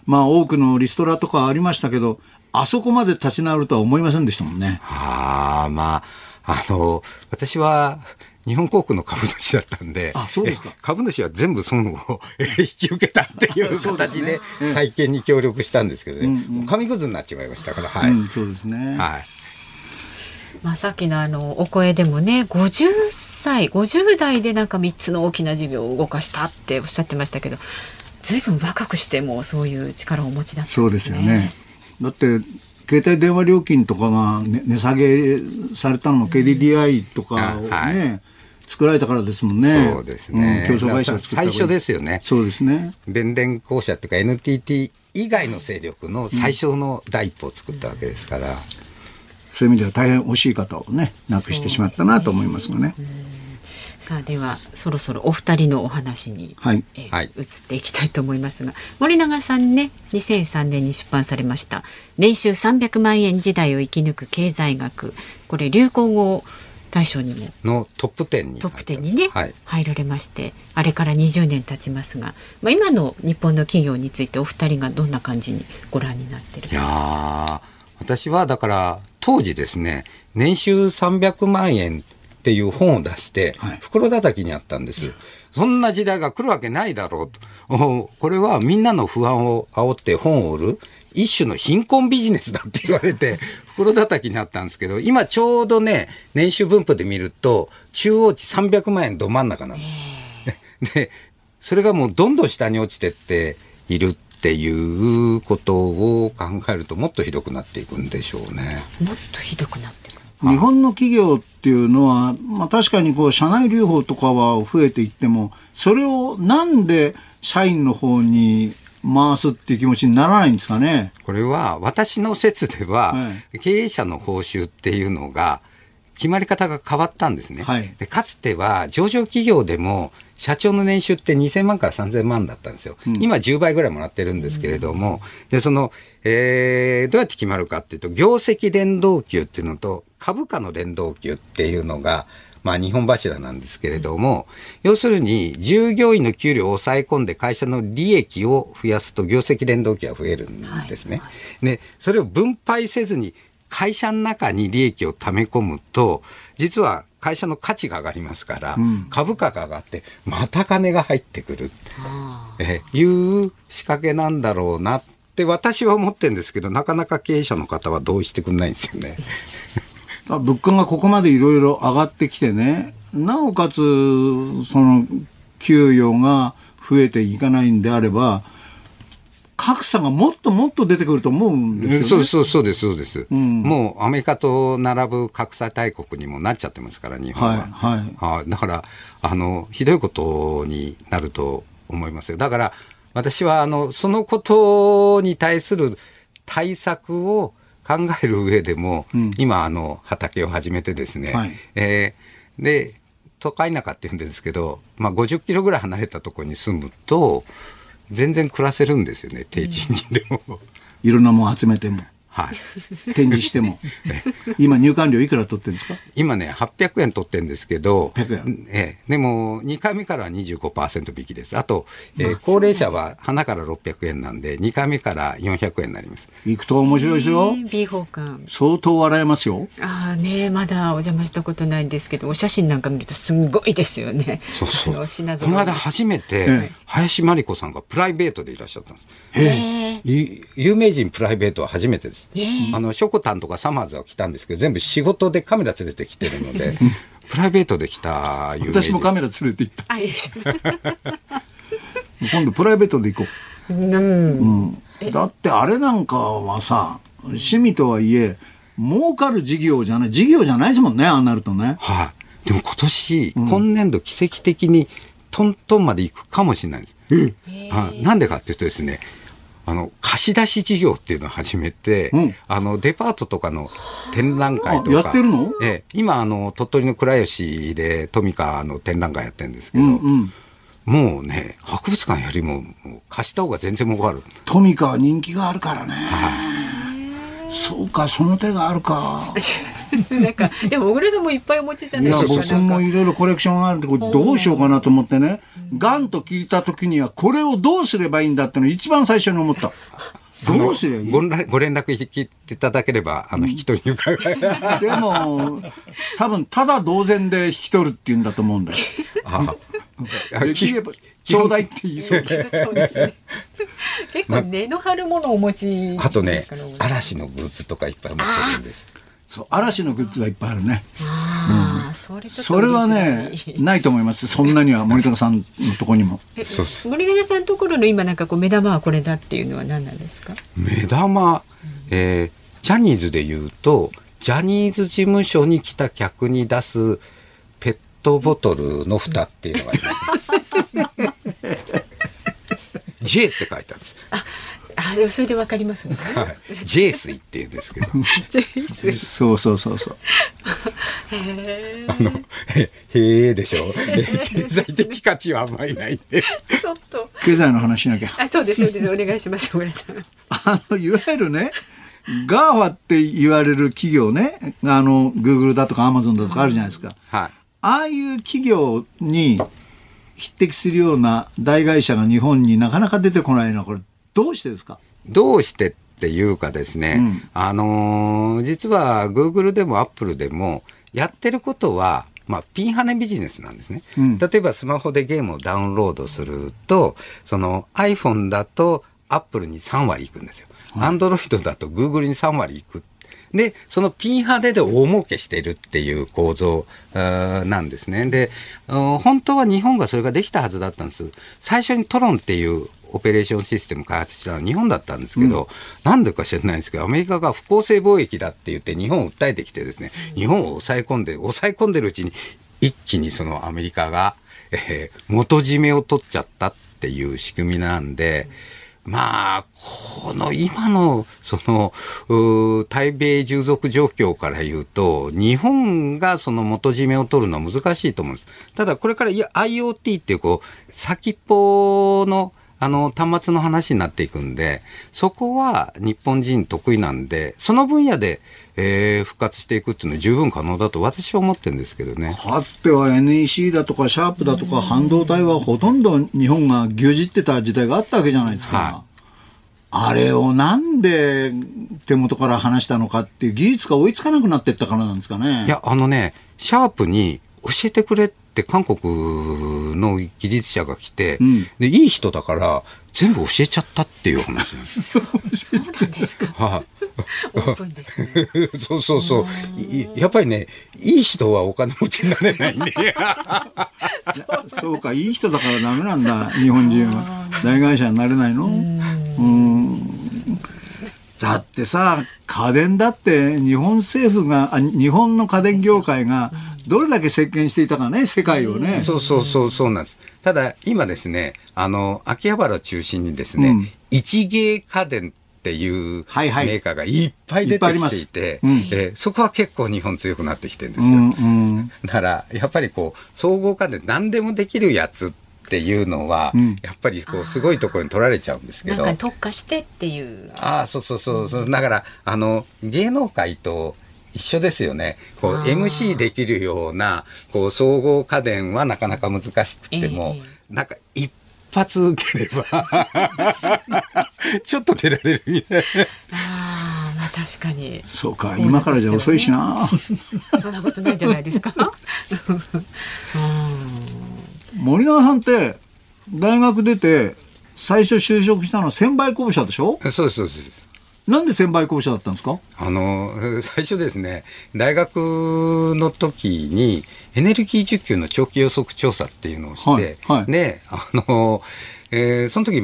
まあ多くのリストラとかありましたけどあそこまで立ち直るとは思いませんでしたもんね。ああ、まあ、あの、私は、日本航空の株主だったんで、あそうですかえ株主は全部損をえ 引き受けたっていうそうですね形でええ再建に協力したんですけどね、うんうん紙くずになっちまいましたから、はい。うん、そうですね。はい。まあ、さっきのあのお声でもね50歳50代でなんか3つの大きな事業を動かしたっておっしゃってましたけど随分若くしてもそういう力をお持ちだったんそうでですすよね。だって携帯電話料金とかが、ね、値下げされたのも KDDI とかをね、あはい。作られたからですもんね。そうですね。うん競争会社が作った最初ですよね。そうですね。電電公社っていうか NTT 以外の勢力の最初の第一歩を作ったわけですから、そういう意味では大変惜しい方をね、亡くしてしまったなと思いますがね。さあではそろそろお二人のお話に、はい。えーはい移っていきたいと思いますが森永さんね2003年に出版されました「年収300万円時代を生き抜く経済学」これ流行語大賞にものトップ10にトップ10にね、はい。入られましてあれから20年経ちますが、まあ、今の日本の企業についてお二人がどんな感じにご覧になってるいやー私はだから当時ですね年収300万円っていう本を出して、はい袋叩きにあったんです。そんな時代が来るわけないだろうと。おこれはみんなの不安を煽って本を売る一種の貧困ビジネスだって言われて、袋叩きにあったんですけど、今ちょうどね、年収分布で見ると、中央値300万円ど真ん中なんです。で、それがもうどんどん下に落ちてっているっていうことを考えるともっとひどくなっていくんでしょうね。もっとひどくなって日本の企業っていうのは、まあ、確かにこう社内留保とかは増えていってもそれをなんで社員の方に回すっていう気持ちにならないんですかね？これは私の説では、は経営者の報酬っていうのが決まり方が変わったんですね。はいでかつては上場企業でも社長の年収って2000万から3000万だったんですよ。今10倍ぐらいもらってるんですけれども、で、その、えーどうやって決まるかっていうと、業績連動給っていうのと株価の連動給っていうのが、まあ日本柱なんですけれども、要するに従業員の給料を抑え込んで会社の利益を増やすと業績連動給が増えるんですね。で、それを分配せずに会社の中に利益を溜め込むと、実は会社の価値が上がりますから、ん株価が上がって、また金が入ってくる、あえいう仕掛けなんだろうなって私は思ってるんですけど、なかなか経営者の方は同意してくれないんですよね。物価がここまでいろいろ上がってきてねなおかつその給与が増えていかないんであれば格差がもっともっと出てくると思うんですよね。そうそうそうです、そうです、んもうアメリカと並ぶ格差大国にもなっちゃってますから、日本は。はいはいあだからあの、ひどいことになると思いますよ。だから私はあのそのことに対する対策を考える上でも、うん今あの畑を始めてですね、はいえーで都会中って言うんですけど、まあ、50キロぐらい離れたところに住むと全然暮らせるんですよね低賃金でも。いろんなもん集めてもはい。展示しても。今入館料いくら取ってるんですか？今ね、800円取ってるんですけど、800円。ええ、でも、2回目からは25%引きです。あと、えー高齢者は花から600円なんで、2回目から400円になります。行くと面白いですよ。ね B 法館相当笑えますよ。ああねまだお邪魔したことないんですけどお写真なんか見るとすんごいですよね。そうそう。この間初めて、え林真理子さんがプライベートでいらっしゃったんです。へえ。ゆ有名人プライベートは初めてです。え。あの、ショコタンとかサマーズは来たんですけど、全部仕事でカメラ連れてきてるので、プライベートで来た有名人。私もカメラ連れて行った。今度プライベートで行こう。ん。う、うん、だってあれなんかはさ趣味とはいえ儲かる事業じゃない事業じゃないですもんねああなるとね。はい。でも今年、今年度奇跡的にトントンまで行くかもしれないです。はい。なんでかっていうとですね、あの、貸し出し事業っていうのを始めて、うん。あの、デパートとかの展覧会とか。あやってるの？ええ、今、あの、鳥取の倉吉でトミカの展覧会やってるんですけど、うんうん。もうね、博物館よりも貸した方が全然儲かる。トミカは人気があるからね。そうかその手があるか なんかでも小倉さんもいっぱいお持ちじゃいやないですか。僕もいろいろコレクションがあるんでこれどうしようかなと思ってね。がん。と聞いた時にはこれをどうすればいいんだってのを一番最初に思った。どうすればいい？ご連ご連絡いていただければ、あの、引き取りに伺い。でも多分ただ同然で引き取るっていうんだと思うんだよ。あできればちょうだいって言いそう。で そうですね。結構根の張るものをお持ちあとね嵐のグッズとかいっぱい持ってるんです。そう嵐のグッズがいっぱいあるねああ、それそれはねないと思いますそんなには森高さんのとこにも 森永さんのところの今なんかこう目玉はこれだっていうのは何なんですか？目玉、えージャニーズで言うと、ジャニーズ事務所に来た客に出すペットボトルの蓋っていうのがあります。J って書いてあるんです。あ、でもそれでわかりますね。はい。J 水って言うんですけど、ジェイスそうそうそうそうへあの、へ、へーでしょ。え経済的価値はあんまりないんで。ーちょっと。経済の話しなきゃあ、そうですそうですお願いします小倉さん。あのいわゆるねガーファって言われる企業ねあのグーグルだとかアマゾンだとかあるじゃないですか、はい。ああいう企業に匹敵するような大会社が日本になかなか出てこないのはこれどうしてですか？どうしてっていうかですね、うんあのー実は Google でも Apple でもやってることは、まあ、ピンハネビジネスなんですね。うん例えばスマホでゲームをダウンロードすると、その iPhone だと Apple に3割いくんですよ。Android だと Google に3割いく。で、そのピンハネで大儲けしてるっていう構造なんですね。で、うん本当は日本がそれができたはずだったんです。最初にトロンっていうオペレーションシステム開発したのは日本だったんですけど、なんでか知らないんですけど、アメリカが不公正貿易だって言って日本を訴えてきてですね、日本を抑え込んで、抑え込んでるうちに一気にそのアメリカが、えー元締めを取っちゃったっていう仕組みなんで、まあ、この今の、その、対米従属状況から言うと、日本がその元締めを取るのは難しいと思うんです。ただ、これからいや IoT っていう、こう、先っぽの、あの、端末の話になっていくんで、そこは日本人得意なんで、その分野で、えー復活していくっていうのは十分可能だと私は思ってるんですけどね。かつては NEC だとかシャープだとか半導体はほとんど日本が牛耳ってた時代があったわけじゃないですか。はあれをなんで手元から離したのかっていう技術が追いつかなくなってったからなんですかね。いや、あのね、シャープに教えてくれって韓国の技術者が来て、うんで、いい人だから全部教えちゃったっていう話なんですよ。そうなんですか。はいオープンですね。そうそうそう。いやっぱりね、いい人はお金持ちになれないんで。そうか、いい人だからダメなんだ、日本人は。大会社になれないの？うん。だってさ、家電だって日本政府が、あ日本の家電業界がどれだけ席巻していたかね、世界をね。そうそうそうそうなんです。ただ今ですね、あの秋葉原を中心にですね、うん一芸家電っていうメーカーがいっぱい出てきていて、いいうんえーそこは結構日本強くなってきてるんですよ。うんうん。だからやっぱりこう総合家電何でもできるやつっていうのは、うんやっぱりこうすごいところに取られちゃうんですけど。なんか特化してっていう。ああ、そうそうそうそう。だから、あの、芸能界と一緒ですよね。こう、MC できるような、こう、総合家電はなかなか難しくっても、えなんか一発受ければ、ちょっと出られるみたいああ、まあ確かに。そうか、今からじゃ遅いしな。そんなことないじゃないですか。森永さんって、大学出て、最初就職したのは専売公社でしょ？そうです、そうです。なんで専売公社だったんですか？あの、最初ですね、大学の時にエネルギー需給の長期予測調査っていうのをして、はいはいで、あの、えーその時、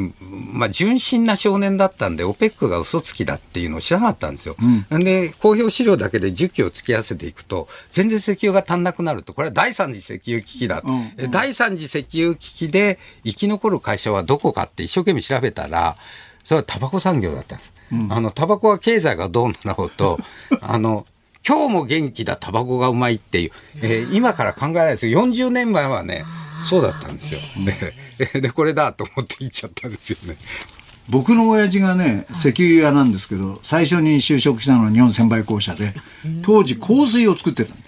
まあ、純真な少年だったんで、オペックが嘘つきだっていうのを知らなかったんですよ。で、公表資料だけで需給を突き合わせていくと、全然石油が足んなくなると、これは第三次石油危機だ。うんえ第三次石油危機で生き残る会社はどこかって一生懸命調べたら、それはタバコ産業だったんです。あの、タバコは経済がどうなろうと、あの、今日も元気だ、タバコがうまいっていう、えー今から考えられないですよ。40年前はね、そうだったんですよ。で、でこれだと思って行っちゃったんですよね。僕の親父がね石油屋なんですけど最初に就職したのは日本専売公社で当時香水を作ってたんで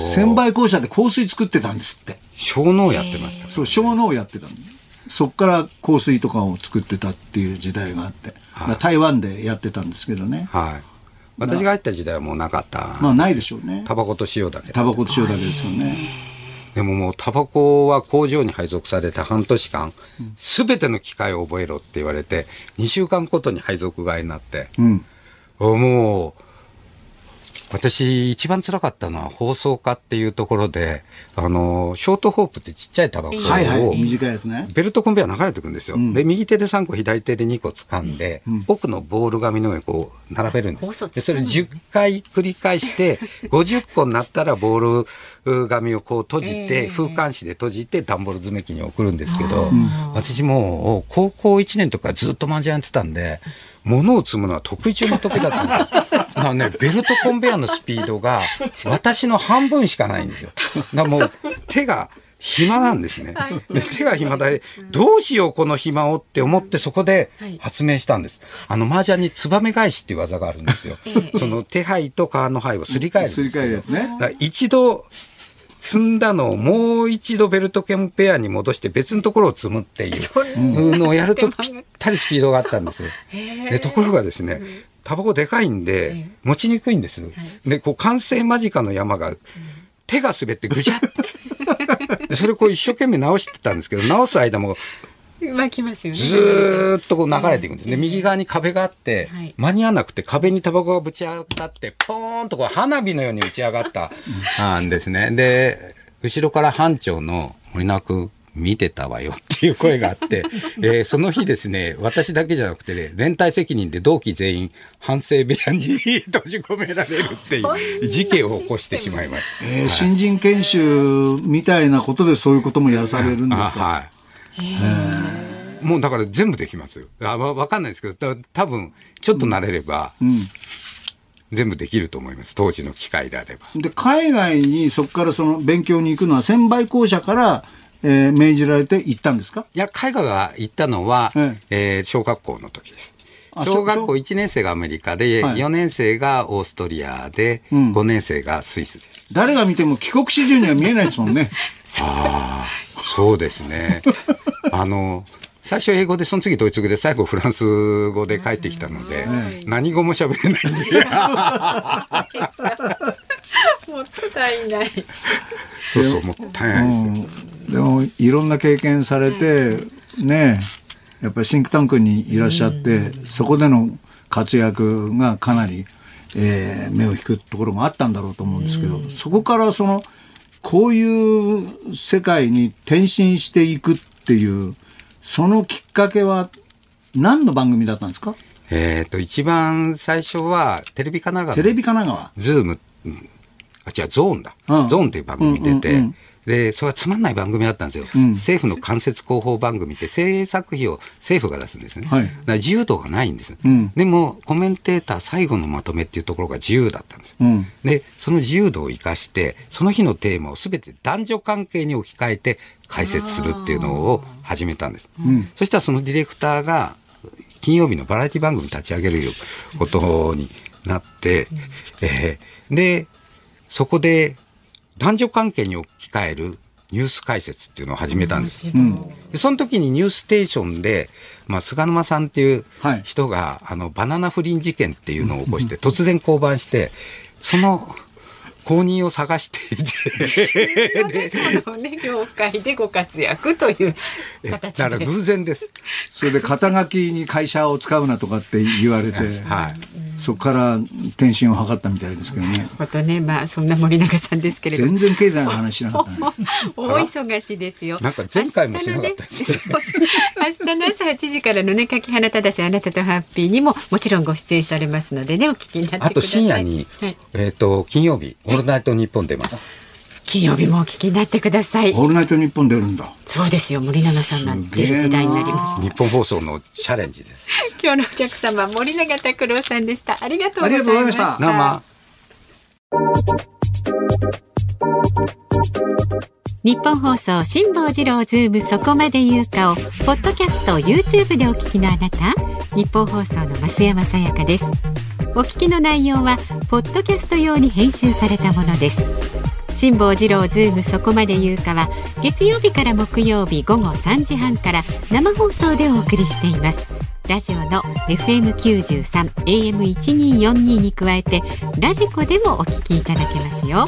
す専売公社で香水作ってたんですって。小脳やってました。そう小脳をやってたんでそっから香水とかを作ってたっていう時代があって、だから台湾でやってたんですけどね。はい。私が入った時代はもうなかった。まあないでしょうね。タバコと塩だけ。タバコと塩だけですよね、でももうタバコは工場に配属されて半年間、すべての機械を覚えろって言われて、2週間ごとに配属替えになって、うん。もう、私一番辛かったのは放送家っていうところで、あの、ショートホープってちっちゃいタバコを、はいはい短いやつね。ベルトコンベヤー流れてくんですよ。で、右手で3個、左手で2個掴んで、奥のボール紙の上にこう、並べるんです。で、それ10回繰り返して、50個になったらボール紙をこう閉じて、風管紙で閉じて、段ボール詰め機に送るんですけど、私もう、高校1年とかずっと麻雀やってたんで、物を積むのは得意中の得意だったん ですよ。だからね、ベルトコンベヤーのスピードが、私の半分しかないんですよ。だからもう、手が、暇なんですね。で手が暇で、どうしようこの暇をって思ってそこで発明したんです。あの麻雀にツバメ返しっていう技があるんですよ。その手配と川の配をすり替えるんですすり替えるやつねだから一度積んだのをもう一度ベルトケンペアに戻して別のところを積むっていう のをやるとぴったりスピードがあったんです。でところがですね、タバコでかいんで持ちにくいんです。で、こう完成間近の山が手が滑ってぐじゃっ。でそれをこう一生懸命直してたんですけど、直す間も巻きますよね。ずーっとこう流れていくんですね。右側に壁があってはい、間に合わなくて壁にタバコがぶち当たって、ポーンとこう花火のように打ち上がった あんですね。で、後ろから班長の森永君、見てたわよっていう声があって、えーその日ですね、私だけじゃなくてね、連帯責任で同期全員反省部屋に閉じ込められるっていう事件を起こしてしまいました。えー新人研修みたいなことでそういうこともやらされるんですか、あはい。もうだから全部できますよ。あわわかんないですけど、た多分ちょっと慣れれば、全部できると思います。当時の機械であれば。で海外にそこからその勉強に行くのは専売公社から、えー命じられて行ったんですか？いや、海外が行ったのは、ええー小学校の時です。あ小学校小1年生がアメリカで、はい4年生がオーストリアで、うん5年生がスイスです。誰が見ても帰国子女には見えないですもんね。ああ、そうですね。あの、最初英語で、その次ドイツ語で、最後フランス語で帰ってきたので、何語も喋れないんで。もったいない。そうそう、もったいないですよ。うん、でもいろんな経験されて、ねやっぱりシンクタンクにいらっしゃって、そこでの活躍がかなり、えー目を引くところがあったんだろうと思うんですけど、そこからそのこういう世界に転身していくっていうそのきっかけは何の番組だったんですか？えっ、と、一番最初は、テレビ神奈川テレビ神奈川？ズーム、うん。あ、違う、ゾーンだ。うん。ゾーンっていう番組に出て、うんうんうんで、それはつまんない番組だったんですよ。うん政府の間接広報番組って制作費を政府が出すんですね。はいだから自由度がないんです。うんでも、コメンテーター最後のまとめっていうところが自由だったんですよ。うんで、その自由度を生かして、その日のテーマをすべて男女関係に置き換えて解説するっていうのを始めたんです。んそしたらそのディレクターが、金曜日のバラエティ番組立ち上げることになって、えーで、そこで男女関係に置き換えるニュース解説っていうのを始めたんです。でその時にニュースステーションで、まあ、菅沼さんっていうはい。人が、あのバナナ不倫事件っていうのを起こして突然降板してその公認を探していて このね業界でご活躍という形だからで。偶然です。それで肩書きに会社を使うなとかって言われて、はい。そこから転身を図ったみたいですけどね。ことね、まあそんな森永さんですけれども。全然経済の話しなかったね。大忙しですよ。なんか前回もしなかったですね 明日の朝8時からのね、柿花ただしあなたとハッピーにももちろんご出演されますのでね、お聞きになってください。あと深夜に、はいえっ、と、金曜日、オールナイトニッポン出ます。金曜日もお聞きになってください。オールナイトニッポン出るんだ。そうですよ、森永さんなんていう時代になりました。日本放送のチャレンジです。今日のお客様、森永卓郎さんでした。ありがとうございました。ありがとうございました生。ニッポン放送辛坊治郎ズームそこまで言うかをポッドキャスト YouTube でお聞きのあなたニッポン放送の増山さやかですお聞きの内容はポッドキャスト用に編集されたものです。辛坊治郎ズームそこまで言うかは月曜日から木曜日午後3時半から生放送でお送りしています。ラジオの FM93 AM1242 に加えてラジコでもお聞きいただけますよ。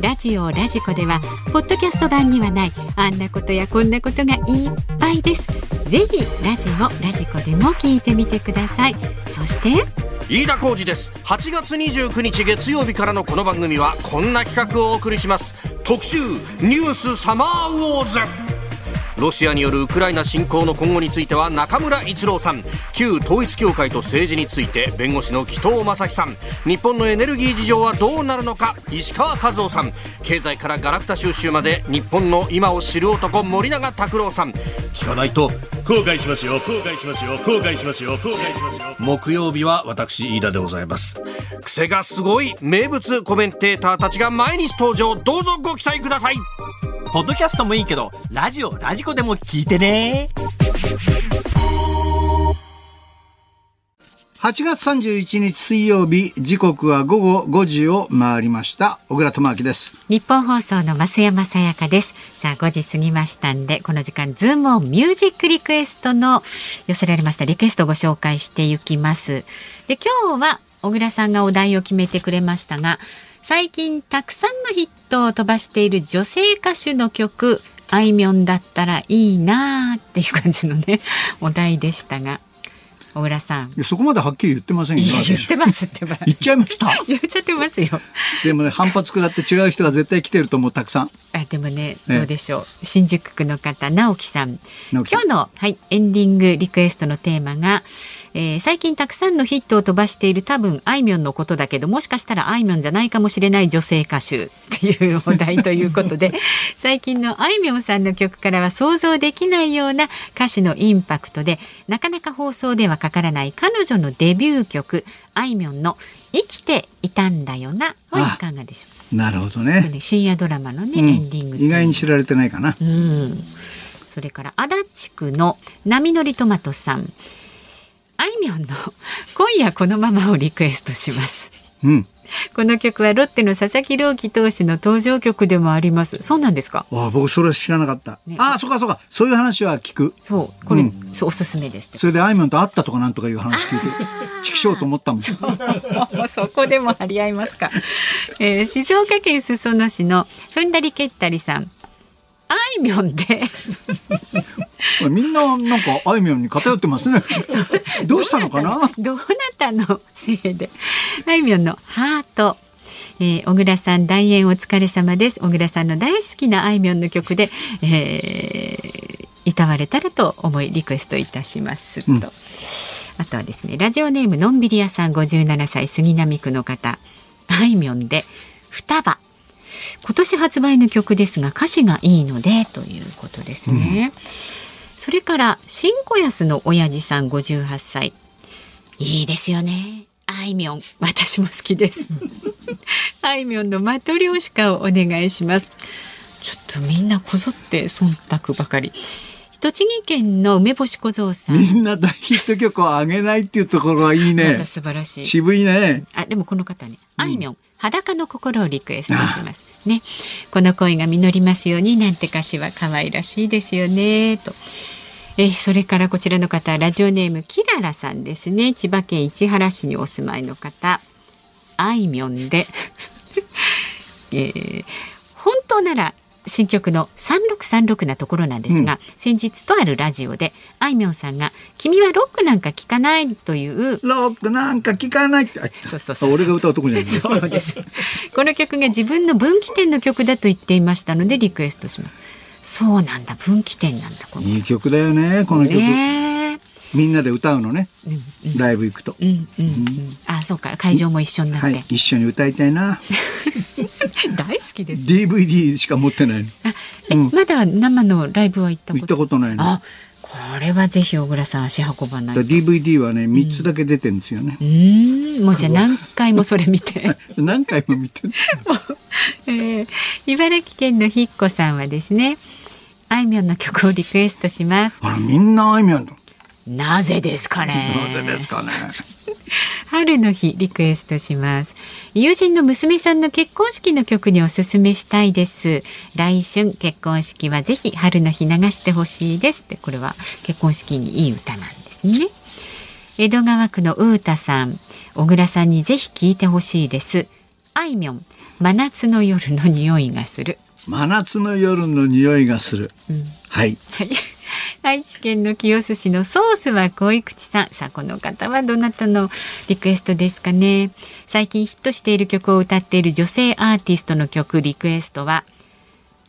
ラジオラジコではポッドキャスト版にはないあんなことやこんなことがいっぱいです。ぜひラジオラジコでも聞いてみてください。そして？飯田浩二です。8月29日月曜日からのこの番組はこんな企画をお送りします。特集ニュースサマーウォーズ。ロシアによるウクライナ侵攻の今後については中村逸郎さん。旧統一教会と政治について弁護士の紀藤正樹さん。日本のエネルギー事情はどうなるのか石川和夫さん。経済からガラクタ収集まで日本の今を知る男森永卓郎さん。聞かないと後悔しますよ後悔しますよ後悔しますよ後悔しますよ。木曜日は私飯田でございます。癖がすごい名物コメンテーターたちが毎日登場。どうぞご期待ください。ポッドキャストもいいけどラジオラジコでも聞いてね8月31日水曜日、時刻は午後5時を回りました。小倉智明です。日本放送の増山さやかですさあ5時過ぎましたんでこの時間ズームオンミュージックリクエストの寄せられましたリクエストをご紹介していきますで今日は小倉さんがお題を決めてくれましたが最近たくさんのヒットを飛ばしている女性歌手の曲あいみょんだったらいいなーっていう感じのね お題でしたが小倉さん。いやそこまではっきり言ってません言ってますってば。言っちゃいました。言っちゃってますよ。でもね、反発食らって違う人が絶対来てると思う、たくさん。あでもねええ。どうでしょう、新宿区の方直樹さん。直樹さん。今日の、はい、エンディングリクエストのテーマが、えー最近たくさんのヒットを飛ばしている多分あいみょんのことだけどもしかしたらあいみょんじゃないかもしれない女性歌手っていうお題ということで 最近のあいみょんさんの曲からは想像できないような歌詞のインパクトでなかなか放送ではかからない彼女のデビュー曲あいみょんの「生きていたんだよな」はいかがでしょう？なるほど。ね。深夜ドラマのね、うん。エンディング意外に知られてないかな。うん、それから足立区の波乗りトマトさんあいみょんの「今夜このまま」をリクエストしますうん。この曲はロッテの佐々木朗希投手の登場曲でもありますそうなんですか？あ僕それは知らなかった。ねああ、そうかそうか。そういう話は聞く。そうこれ、うんそうおすすめですそれであいみょんと会ったとかなんとかいう話聞いて、チキショーと思ったもん。もうそこでも張り合いますか、えー静岡県裾野市のふんだりけったりさんあいみょんでみんななんかあいみょんに偏ってますね。どうしたのかな？どうなったの？せいで。あいみょんのハート。えー小倉さん大演お疲れ様です。小倉さんの大好きなあいみょんの曲で、えー、いたわれたらと思いリクエストいたしますと。うんあとはですね、ラジオネームのんびり屋さん57歳杉並区の方、あいみょんで双葉。今年発売の曲ですが歌詞がいいのでということですね。それから新小安の親父さん58歳。いいですよね。あいみょん、私も好きです。あいみょんのマトリョーシカをお願いします。ちょっとみんなこぞって忖度ばかり。栃木県の梅干し小僧さん。みんな大ヒット曲を上げないっていうところはいいねまた。素晴らしい。渋いね。あ、でもこの方ね、あいみょん、裸の心をリクエストします。ね、この恋が実りますようになんて歌詞は可愛らしいですよね。と。えーそれからこちらの方ラジオネームキララさんですね千葉県市原市にお住まいの方あいみょんで えー本当なら新曲の3636なところなんですが、うん先日とあるラジオであいみょんさんが「君はロックなんか聴かない」というロックなんか聞かないって。あそうそうそう俺が歌うとこじゃない。そうです。この曲が自分の分岐点の曲だと言っていましたのでリクエストします。そうなんだ分岐点なんだこのいい曲だよね、この曲。ねえみんなで歌うのね。うんうんライブ行くと。うんうんうん。あそうか会場も一緒になって、はい、一緒に歌いたいな。大好きです。DVD しか持ってないの。あえ、うんまだ生のライブは行ったこと？行ったことないの。あこれはぜひ小倉さん足運ばない DVD はね、三つだけ出てるんですよねう。ーんもうじゃあ何回もそれ見て。何回も見てる。えー茨城県のひっこさんはですねあいみょんの曲をリクエストしますあら、みんなあいみょんだ。なぜですかね？なぜですかね？春の日リクエストします。友人の娘さんの結婚式の曲におすすめしたいです。来春結婚式はぜひ春の日流してほしいです。ってこれは結婚式にいい歌なんですね。江戸川区のうーたさん。小倉さんにぜひ聞いてほしいです。あいみょん。真夏の夜の匂いがする。真夏の夜の匂いがする。うんはい。はい。愛知県の清須市のソースは恋口さん。さあ、この方はどなたのリクエストですかね？最近ヒットしている曲を歌っている女性アーティストの曲リクエストは、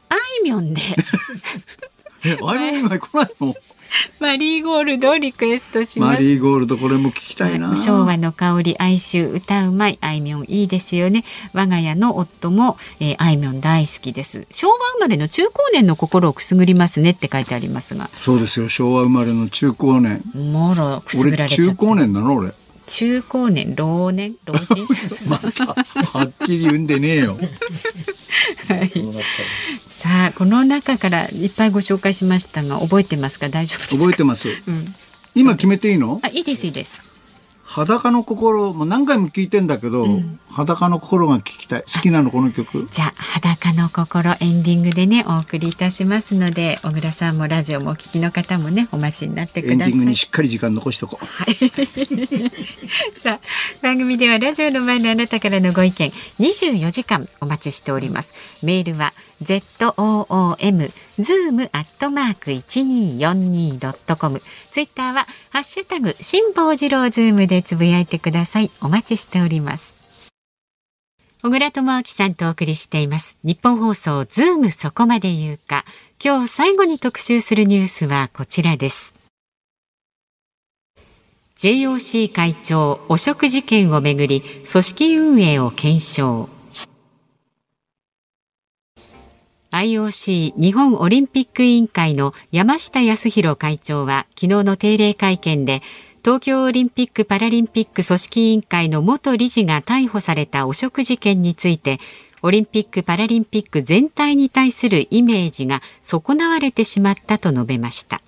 あいみょんで え、あいみょん今来ないの？マリーゴールドをリクエストします。マリーゴールドこれも聞きたいな。昭和の香り哀愁歌うまいあいみょんいいですよね我が家の夫も、えー、あいみょん大好きです昭和生まれの中高年の心をくすぐりますねって書いてありますがそうですよ。昭和生まれの中高年。もろくすぐら俺れちゃった中高年なの俺。中高年老年？老人？またはっきり言うんでねえよ。はいさあこの中からいっぱいご紹介しましたが覚えてますか？大丈夫ですか？覚えてます。うん、今決めていいの？あいいですいいです裸の心もう何回も聞いてんだけど、裸の心が聞きたい。好きなのこの曲。じゃあ裸の心エンディングでねお送りいたしますので小倉さんもラジオもお聞きの方もねお待ちになってくエンデださいィングにしっかり時間残しとこう。さあ番組ではラジオの前のあなたからのご意見24時間お待ちしておりますメールは z o o m zoom アットマーク一二四二ドットコム。ツイッターはハッシュタグ辛坊治郎ズームでつぶやいてください。お待ちしております。小倉智昭さんとお送りしています。ニッポン放送ズームそこまで言うか。今日最後に特集するニュースはこちらです。JOC 会長汚職事件をめぐり組織運営を検証。IOC 日本オリンピック委員会の山下康弘会長は昨日の定例会見で東京オリンピック・パラリンピック組織委員会の元理事が逮捕された汚職事件についてオリンピック・パラリンピック全体に対するイメージが損なわれてしまったと述べました。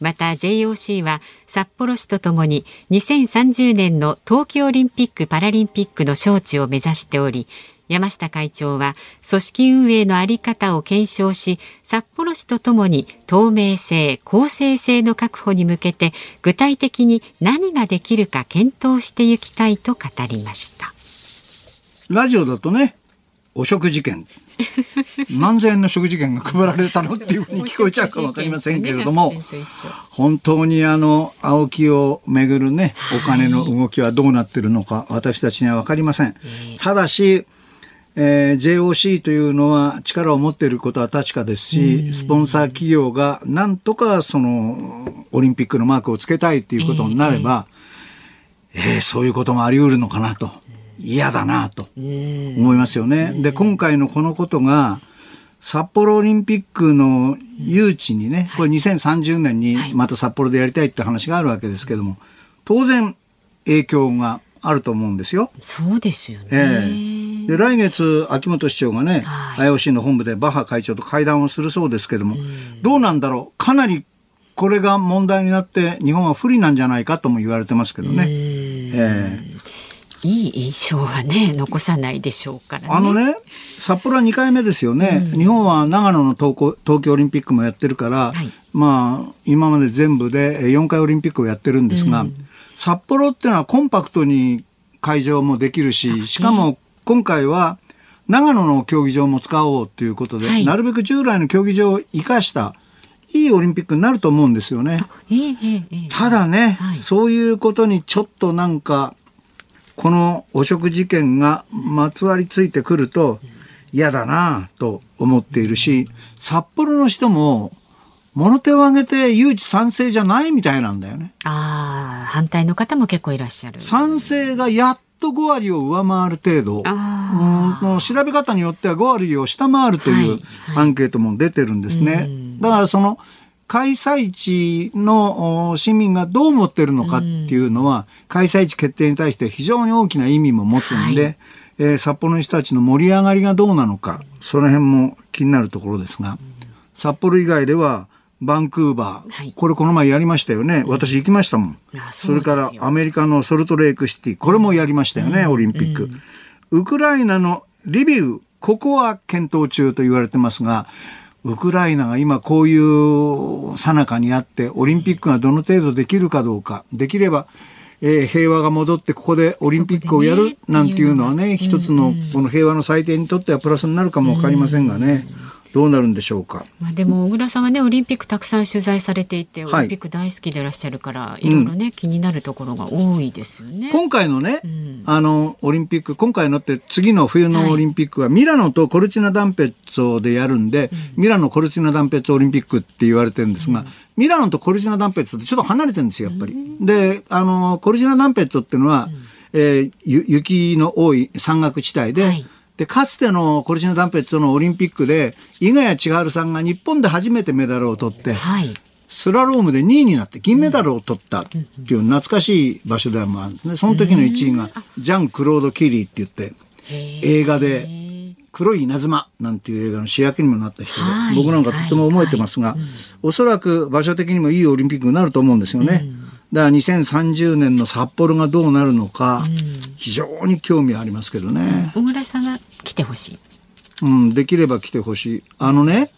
また JOC は札幌市とともに2030年の冬季オリンピック・パラリンピックの招致を目指しており山下会長は組織運営の在り方を検証し札幌市とともに透明性公正性の確保に向けて具体的に何ができるか検討していきたいと語りましたラジオだとね、お食事券。何千円の食事券が配られたのっていうふうに 聞こえちゃうかわかりませんけれども、本当にあの、青木をめぐるね、お金の動きはどうなってるのか、私たちにはわかりません。ただし、えー JOC というのは力を持っていることは確かですし、スポンサー企業がなんとかそのオリンピックのマークをつけたいっていうことになれば、えーそういうこともあり得るのかなと。嫌だなと思いますよね。で、今回のこのことが、札幌オリンピックの誘致にね、これ2030年にまた札幌でやりたいって話があるわけですけども、当然影響があると思うんですよ。そうですよね、ええで来月、秋元市長がね、はい。IOC の本部でバッハ会長と会談をするそうですけども、どうなんだろう、かなりこれが問題になって、日本は不利なんじゃないかとも言われてますけどね。ええ。いい印象はね残さないでしょうからね。あのね、札幌は2回目ですよね。日本は長野の東京東京オリンピックもやってるから、はい。まあ、今まで全部で4回オリンピックをやってるんですが、札幌っていうのはコンパクトに会場もできるし、しかも今回は長野の競技場も使おうということで、はいなるべく従来の競技場を生かしたいいオリンピックになると思うんですよね。ええええええただね、はいそういうことにちょっとなんかこの汚職事件がまつわりついてくると嫌だなと思っているし札幌の人も物手を挙げて誘致賛成じゃないみたいなんだよね。ああ、反対の方も結構いらっしゃる。賛成がやっと5割を上回る程度。あうん調べ方によっては5割を下回るというはいアンケートも出てるんですね。だからその開催地のお市民がどう思ってるのかっていうのは、開催地決定に対して非常に大きな意味も持つんで、はい。えー札幌の人たちの盛り上がりがどうなのかその辺も気になるところですが、札幌以外ではバンクーバー、はい。これこの前やりましたよね。私行きましたもん。あそれからアメリカのソルトレイクシティ。これもやりましたよね、オリンピック、ウクライナのリビウここは検討中と言われてますがウクライナが今こういう最中にあってオリンピックがどの程度できるかどうか。できれば、えー平和が戻ってここでオリンピックをやるなんていうのはね一つのこの平和の祭典にとってはプラスになるかもわかりませんがねどうなるんでしょうか？まあでも小倉さんはねオリンピックたくさん取材されていて、はい。オリンピック大好きでいらっしゃるからいろいろね、気になるところが多いですよね。今回のね、ん。あの、オリンピック、今回のって次の冬のオリンピックはミラノとコルチナダンペッツォでやるんで、ミラノコルチナダンペッツォオリンピックって言われてるんですが、ミラノとコルチナダンペッツォってちょっと離れてるんですよ、やっぱり。で、あの、コルチナダンペッツォっていうのは、えーゆ雪の多い山岳地帯で、はいで、かつてのコルチナダンペッツォのオリンピックで、伊賀谷千春さんが日本で初めてメダルを取って、はい。スラロームで2位になって銀メダルを取ったっていう懐かしい場所でもあるんですね。その時の1位がジャン・クロード・キリーって言って映画で黒い稲妻なんていう映画の主役にもなった人ではい。僕なんかとっても覚えてますがおそらく場所的にもいいオリンピックになると思うんですよね。だから2030年の札幌がどうなるのか非常に興味ありますけどね。小倉さんは来てほしい。うん、できれば来てほしい。あのね、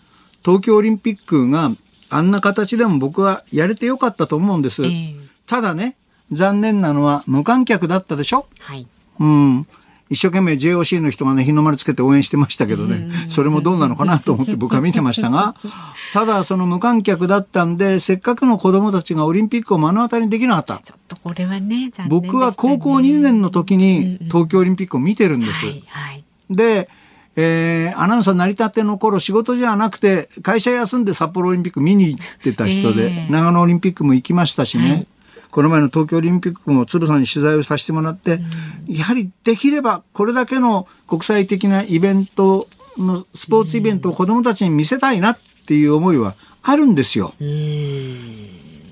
東京オリンピックがあんな形でも僕はやれてよかったと思うんです。ええただね、残念なのは無観客だったでしょ？はい。うん。一生懸命 JOC の人がね、日の丸つけて応援してましたけどね、それもどうなのかなと思って僕は見てましたが、ただその無観客だったんで、せっかくの子供たちがオリンピックを目の当たりにできなかった。ちょっとこれはね、残念ね僕は高校2年の時に東京オリンピックを見てるんです。はい、はい。で、えーアナウンサー成り立ての頃仕事じゃなくて会社休んで札幌オリンピック見に行ってた人で、ええ長野オリンピックも行きましたしね、はいこの前の東京オリンピックも鶴さんに取材をさせてもらって、やはりできればこれだけの国際的なイベントのスポーツイベントを子どもたちに見せたいなっていう思いはあるんですよ。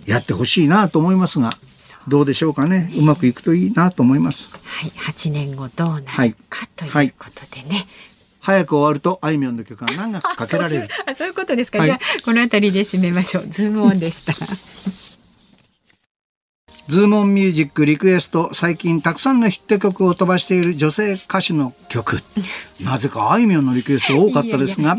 やってほしいなと思いますがどうでしょうかねうまくいくといいなと思います。はい、8年後どうなるか、はいということでね。早く終わるとあいみょんの曲が長くかけられる。あ、そういうことですか。はいじゃあこのあたりで締めましょう。ズームオンでした。ズームオンミュージックリクエスト最近たくさんのヒット曲を飛ばしている女性歌手の曲。なぜかあいみょんのリクエストが多かったですが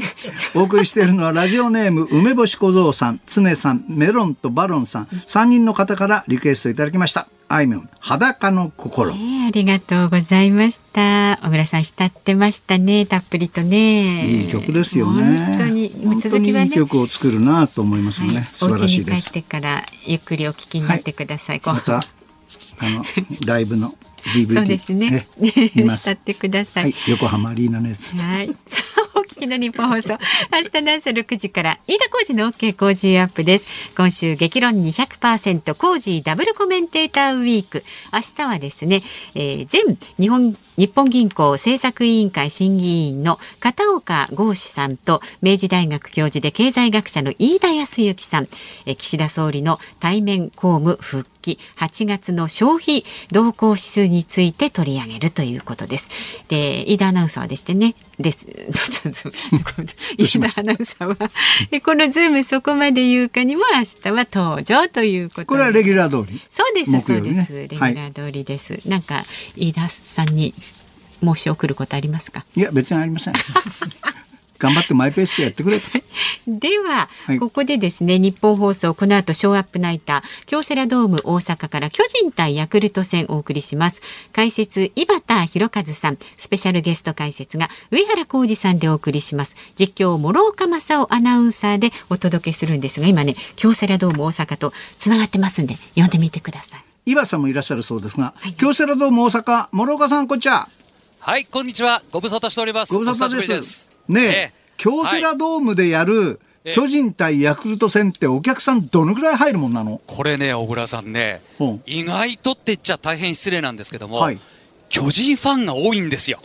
お送りしているのはラジオネーム梅干し小僧さん常さんメロンとバロンさん3人の方からリクエストいただきましたあいみょん裸の心ねありがとうございました。小倉さん浸ってましたね。たっぷりとね。いい曲ですよね本当に続きはいね。にい曲を作るなと思いますよね、はい、素晴らしいですてからゆっくりお聞きになってください。こうまたあのライブの DVD そうですね。え見ます 浸ってください。はい、横浜アリーナのやつはい。お聞きの日本放送。明日の朝6時から、飯田浩二の OK 工事アップです。今週、激論200%工事ダブルコメンテーターウィーク。明日はですね、えー、前日本、日本銀行政策委員会審議員の片岡剛志さんと、明治大学教授で経済学者の飯田康之さん、え岸田総理の対面公務復帰、8月の消費動向指数について取り上げるということです。で、飯田アナウンサーでしてね、です。飯田アナウンサーは、えこのズームそこまで言うかにも明日は登場ということでこれはレギュラー通り？そうです、木そうです。レギュラー通りです。なんか、飯田さんに申し送ることありますか？いや別にありません頑張ってマイペースでやってくれと。では、はいここでですね日本放送この後ショーアップナイター京セラドーム大阪から巨人対ヤクルト戦お送りします解説井端弘和さんスペシャルゲスト解説が上原浩二さんでお送りします実況諸岡正夫アナウンサーでお届けするんですが今ね京セラドーム大阪とつながってますんで読んでみてください岩さんもいらっしゃるそうですが、はい京セラドーム大阪、諸岡さん、こんにちは。はい、こんにちは。ご無沙汰しております。ご無沙汰お久しぶりです。ねえ、ええ。京セラドームでやるええ。巨人対ヤクルト戦ってお客さんどのぐらい入るもんなの？これね、小倉さんねうん、意外とって言っちゃ大変失礼なんですけども、はい。巨人ファンが多いんですよ。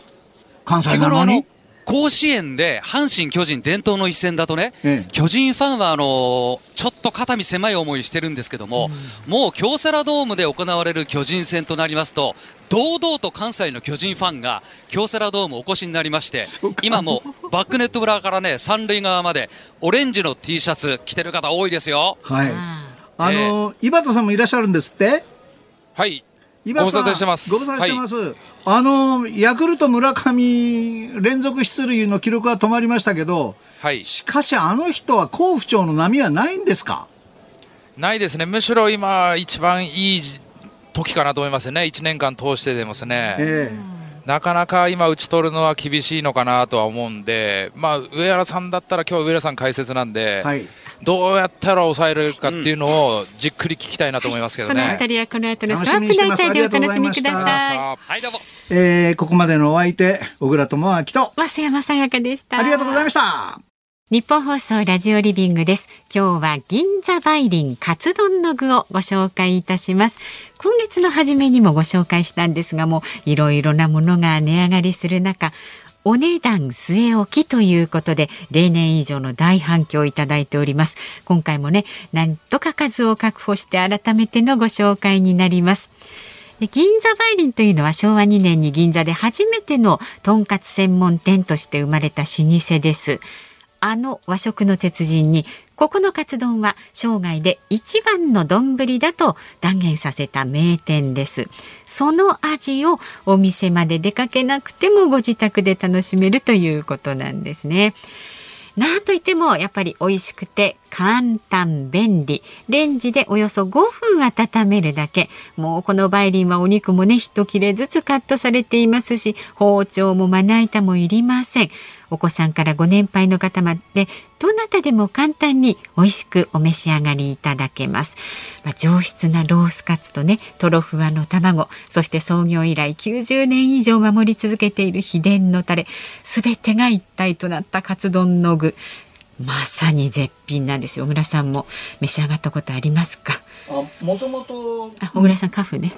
関西なのに？甲子園で阪神・巨人伝統の一戦だとね、ええ巨人ファンはあのちょっと肩身狭い思いしてるんですけども、もう京セラドームで行われる巨人戦となりますと堂々と関西の巨人ファンが京セラドームお越しになりまして今もうバックネット裏からね三塁側までオレンジの T シャツ着てる方多いですよ。はい。ああの、井端さんもいらっしゃるんですって？はい。井端さんご無沙汰してますご無沙汰してます。あの、ヤクルト村上連続出塁の記録は止まりましたけど、はい。しかしあの人は好不調の波はないんですか？ないですね。むしろ今、一番いい時かなと思いますね。1年間通してでもですね。えなかなか今打ち取るのは厳しいのかなとは思うんで、まあ、上原さんだったら今日は上原さん解説なんで、えはい。どうやったら抑えるかっていうのをじっくり聞きたいなと思いますけどねそのあた。りはこの後のショープナイターでお楽しみくださいはいどうもえーここまでのお相手、小倉智明と、増山さやかでしたありがとうございました。日本放送ラジオリビングです。今日は銀座梅林カツ丼の具をご紹介いたします。今月の初めにもご紹介したんですがもういろいろなものが値上がりする中、お値段据え置きということで例年以上の大反響をいただいております。今回もね、なんとか数を確保して改めてのご紹介になります。で銀座梅林というのは昭和2年に銀座で初めてのとんかつ専門店として生まれた老舗です。あの和食の鉄人にここのカツ丼は生涯で一番の丼だと断言させた名店です。その味をお店まで出かけなくてもご自宅で楽しめるということなんですね。なんといってもやっぱり美味しくて簡単便利レンジでおよそ5分温めるだけもうこの梅林はお肉もね一切れずつカットされていますし包丁もまな板もいりませんお子さんからご年配の方までどなたでも簡単に美味しくお召し上がりいただけます、まあ、上質なロースカツとねとろふわの卵そして創業以来90年以上守り続けている秘伝のタレすべてが一体となったカツ丼の具。まさに絶品なんですよ。小倉さんも召し上がったことありますか？あ、もともとあ小倉さんカフね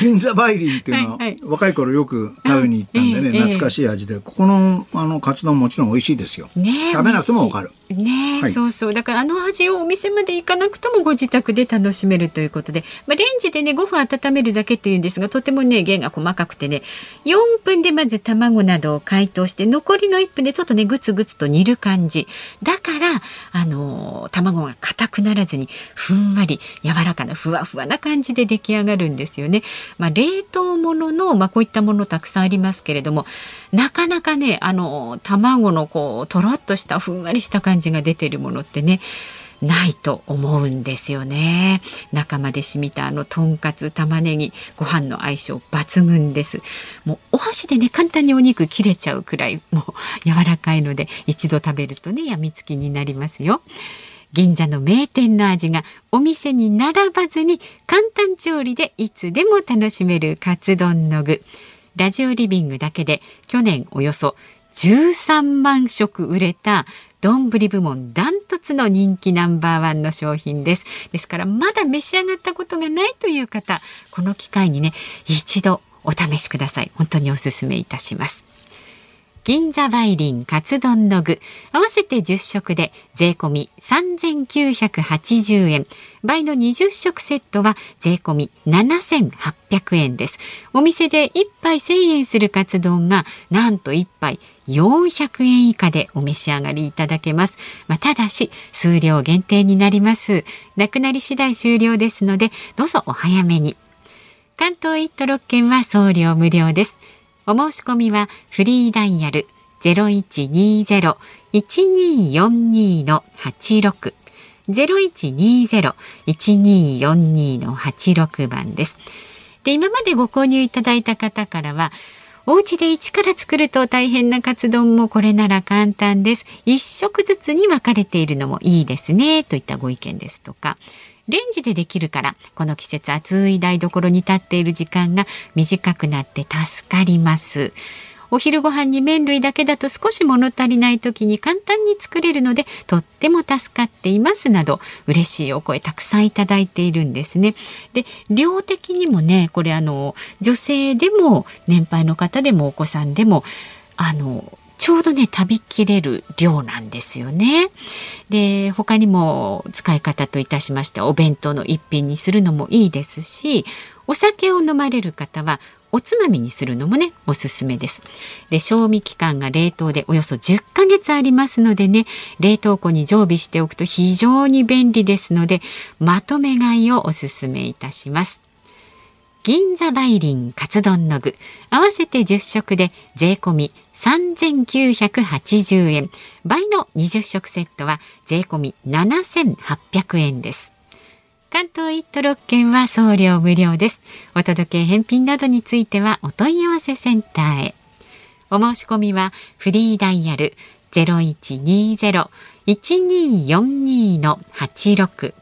銀座梅林っていうのは、はいはい若い頃よく食べに行ったんでね、懐かしい味で、ここのあのカツ丼もちろん美味しいですよ。ねえ食べなくてもわかる。ねえ、はいそうそうだからあの味をお店まで行かなくてもご自宅で楽しめるということで、まあ、レンジでね5分温めるだけっていうんですがとてもね弦が細かくてね4分でまず卵などを解凍して残りの1分でちょっとねグツグツと煮る感じだからあのー卵が硬くならずにふんわり柔らかなふわふわな感じで出来上がるんですよね。ね。まあ、冷凍ものの、まあ、こういったものたくさんありますけれどもなかなかねあの卵のこうとろっとしたふんわりした感じが出てるものってねないと思うんですよね。中まで染みたあのとんかつ玉ねぎご飯の相性抜群です。もうお箸でね簡単にお肉切れちゃうくらいもう柔らかいので一度食べるとねやみつきになりますよ。銀座の名店の味がお店に並ばずに簡単調理でいつでも楽しめるカツ丼の具ラジオリビングだけで去年およそ13万食売れた丼部門ダントツの人気ナンバーワンの商品です。ですからまだ召し上がったことがないという方、この機会にね、一度お試しください。本当にお勧めいたします。銀座梅林カツ丼の具合わせて10食で税込み3980円。倍の20食セットは税込み7800円です。お店で1杯1000円するカツ丼がなんと1杯400円以下でお召し上がりいただけます、まあ、ただし数量限定になります。なくなり次第終了ですのでどうぞお早めに。関東一都6県は送料無料です。お申し込みはフリーダイヤル0120-1242の86 0120-1242の86番です。で、今までご購入いただいた方からは、お家で一から作ると大変なカツ丼もこれなら簡単です。一食ずつに分かれているのもいいですね。といったご意見ですとか、レンジでできるからこの季節暑い台所に立っている時間が短くなって助かりますお昼ご飯に麺類だけだと少し物足りない時に簡単に作れるのでとっても助かっていますなど嬉しいお声たくさんいただいているんですね。で量的にもねこれあの女性でも年配の方でもお子さんでもあのちょうどね食べきれる量なんですよね。で他にも使い方といたしましてお弁当の一品にするのもいいですしお酒を飲まれる方はおつまみにするのもねおすすめですで賞味期間が冷凍でおよそ10ヶ月ありますのでね冷凍庫に常備しておくと非常に便利ですのでまとめ買いをおすすめいたします銀座梅林カツ丼の具。合わせて10食で税込み3980円。倍の20食セットは税込み7800円です。関東一都六県は送料無料です。お届け返品などについてはお問い合わせセンターへ。お申し込みはフリーダイヤル0120-1242の86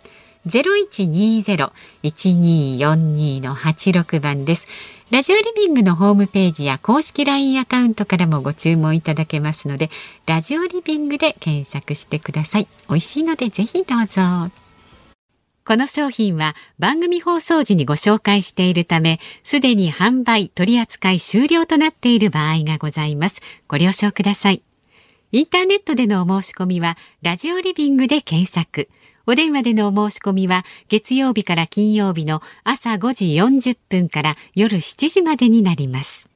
0120-1242の86番です。ラジオリビングのホームページや公式 LINE アカウントからもご注文いただけますので、ラジオリビングで検索してください。美味しいのでぜひどうぞ。この商品は番組放送時にご紹介しているため、すでに販売取扱い終了となっている場合がございます。ご了承ください。インターネットでのお申し込みは、ラジオリビングで検索。お電話でのお申し込みは、月曜日から金曜日の朝5時40分から夜7時までになります。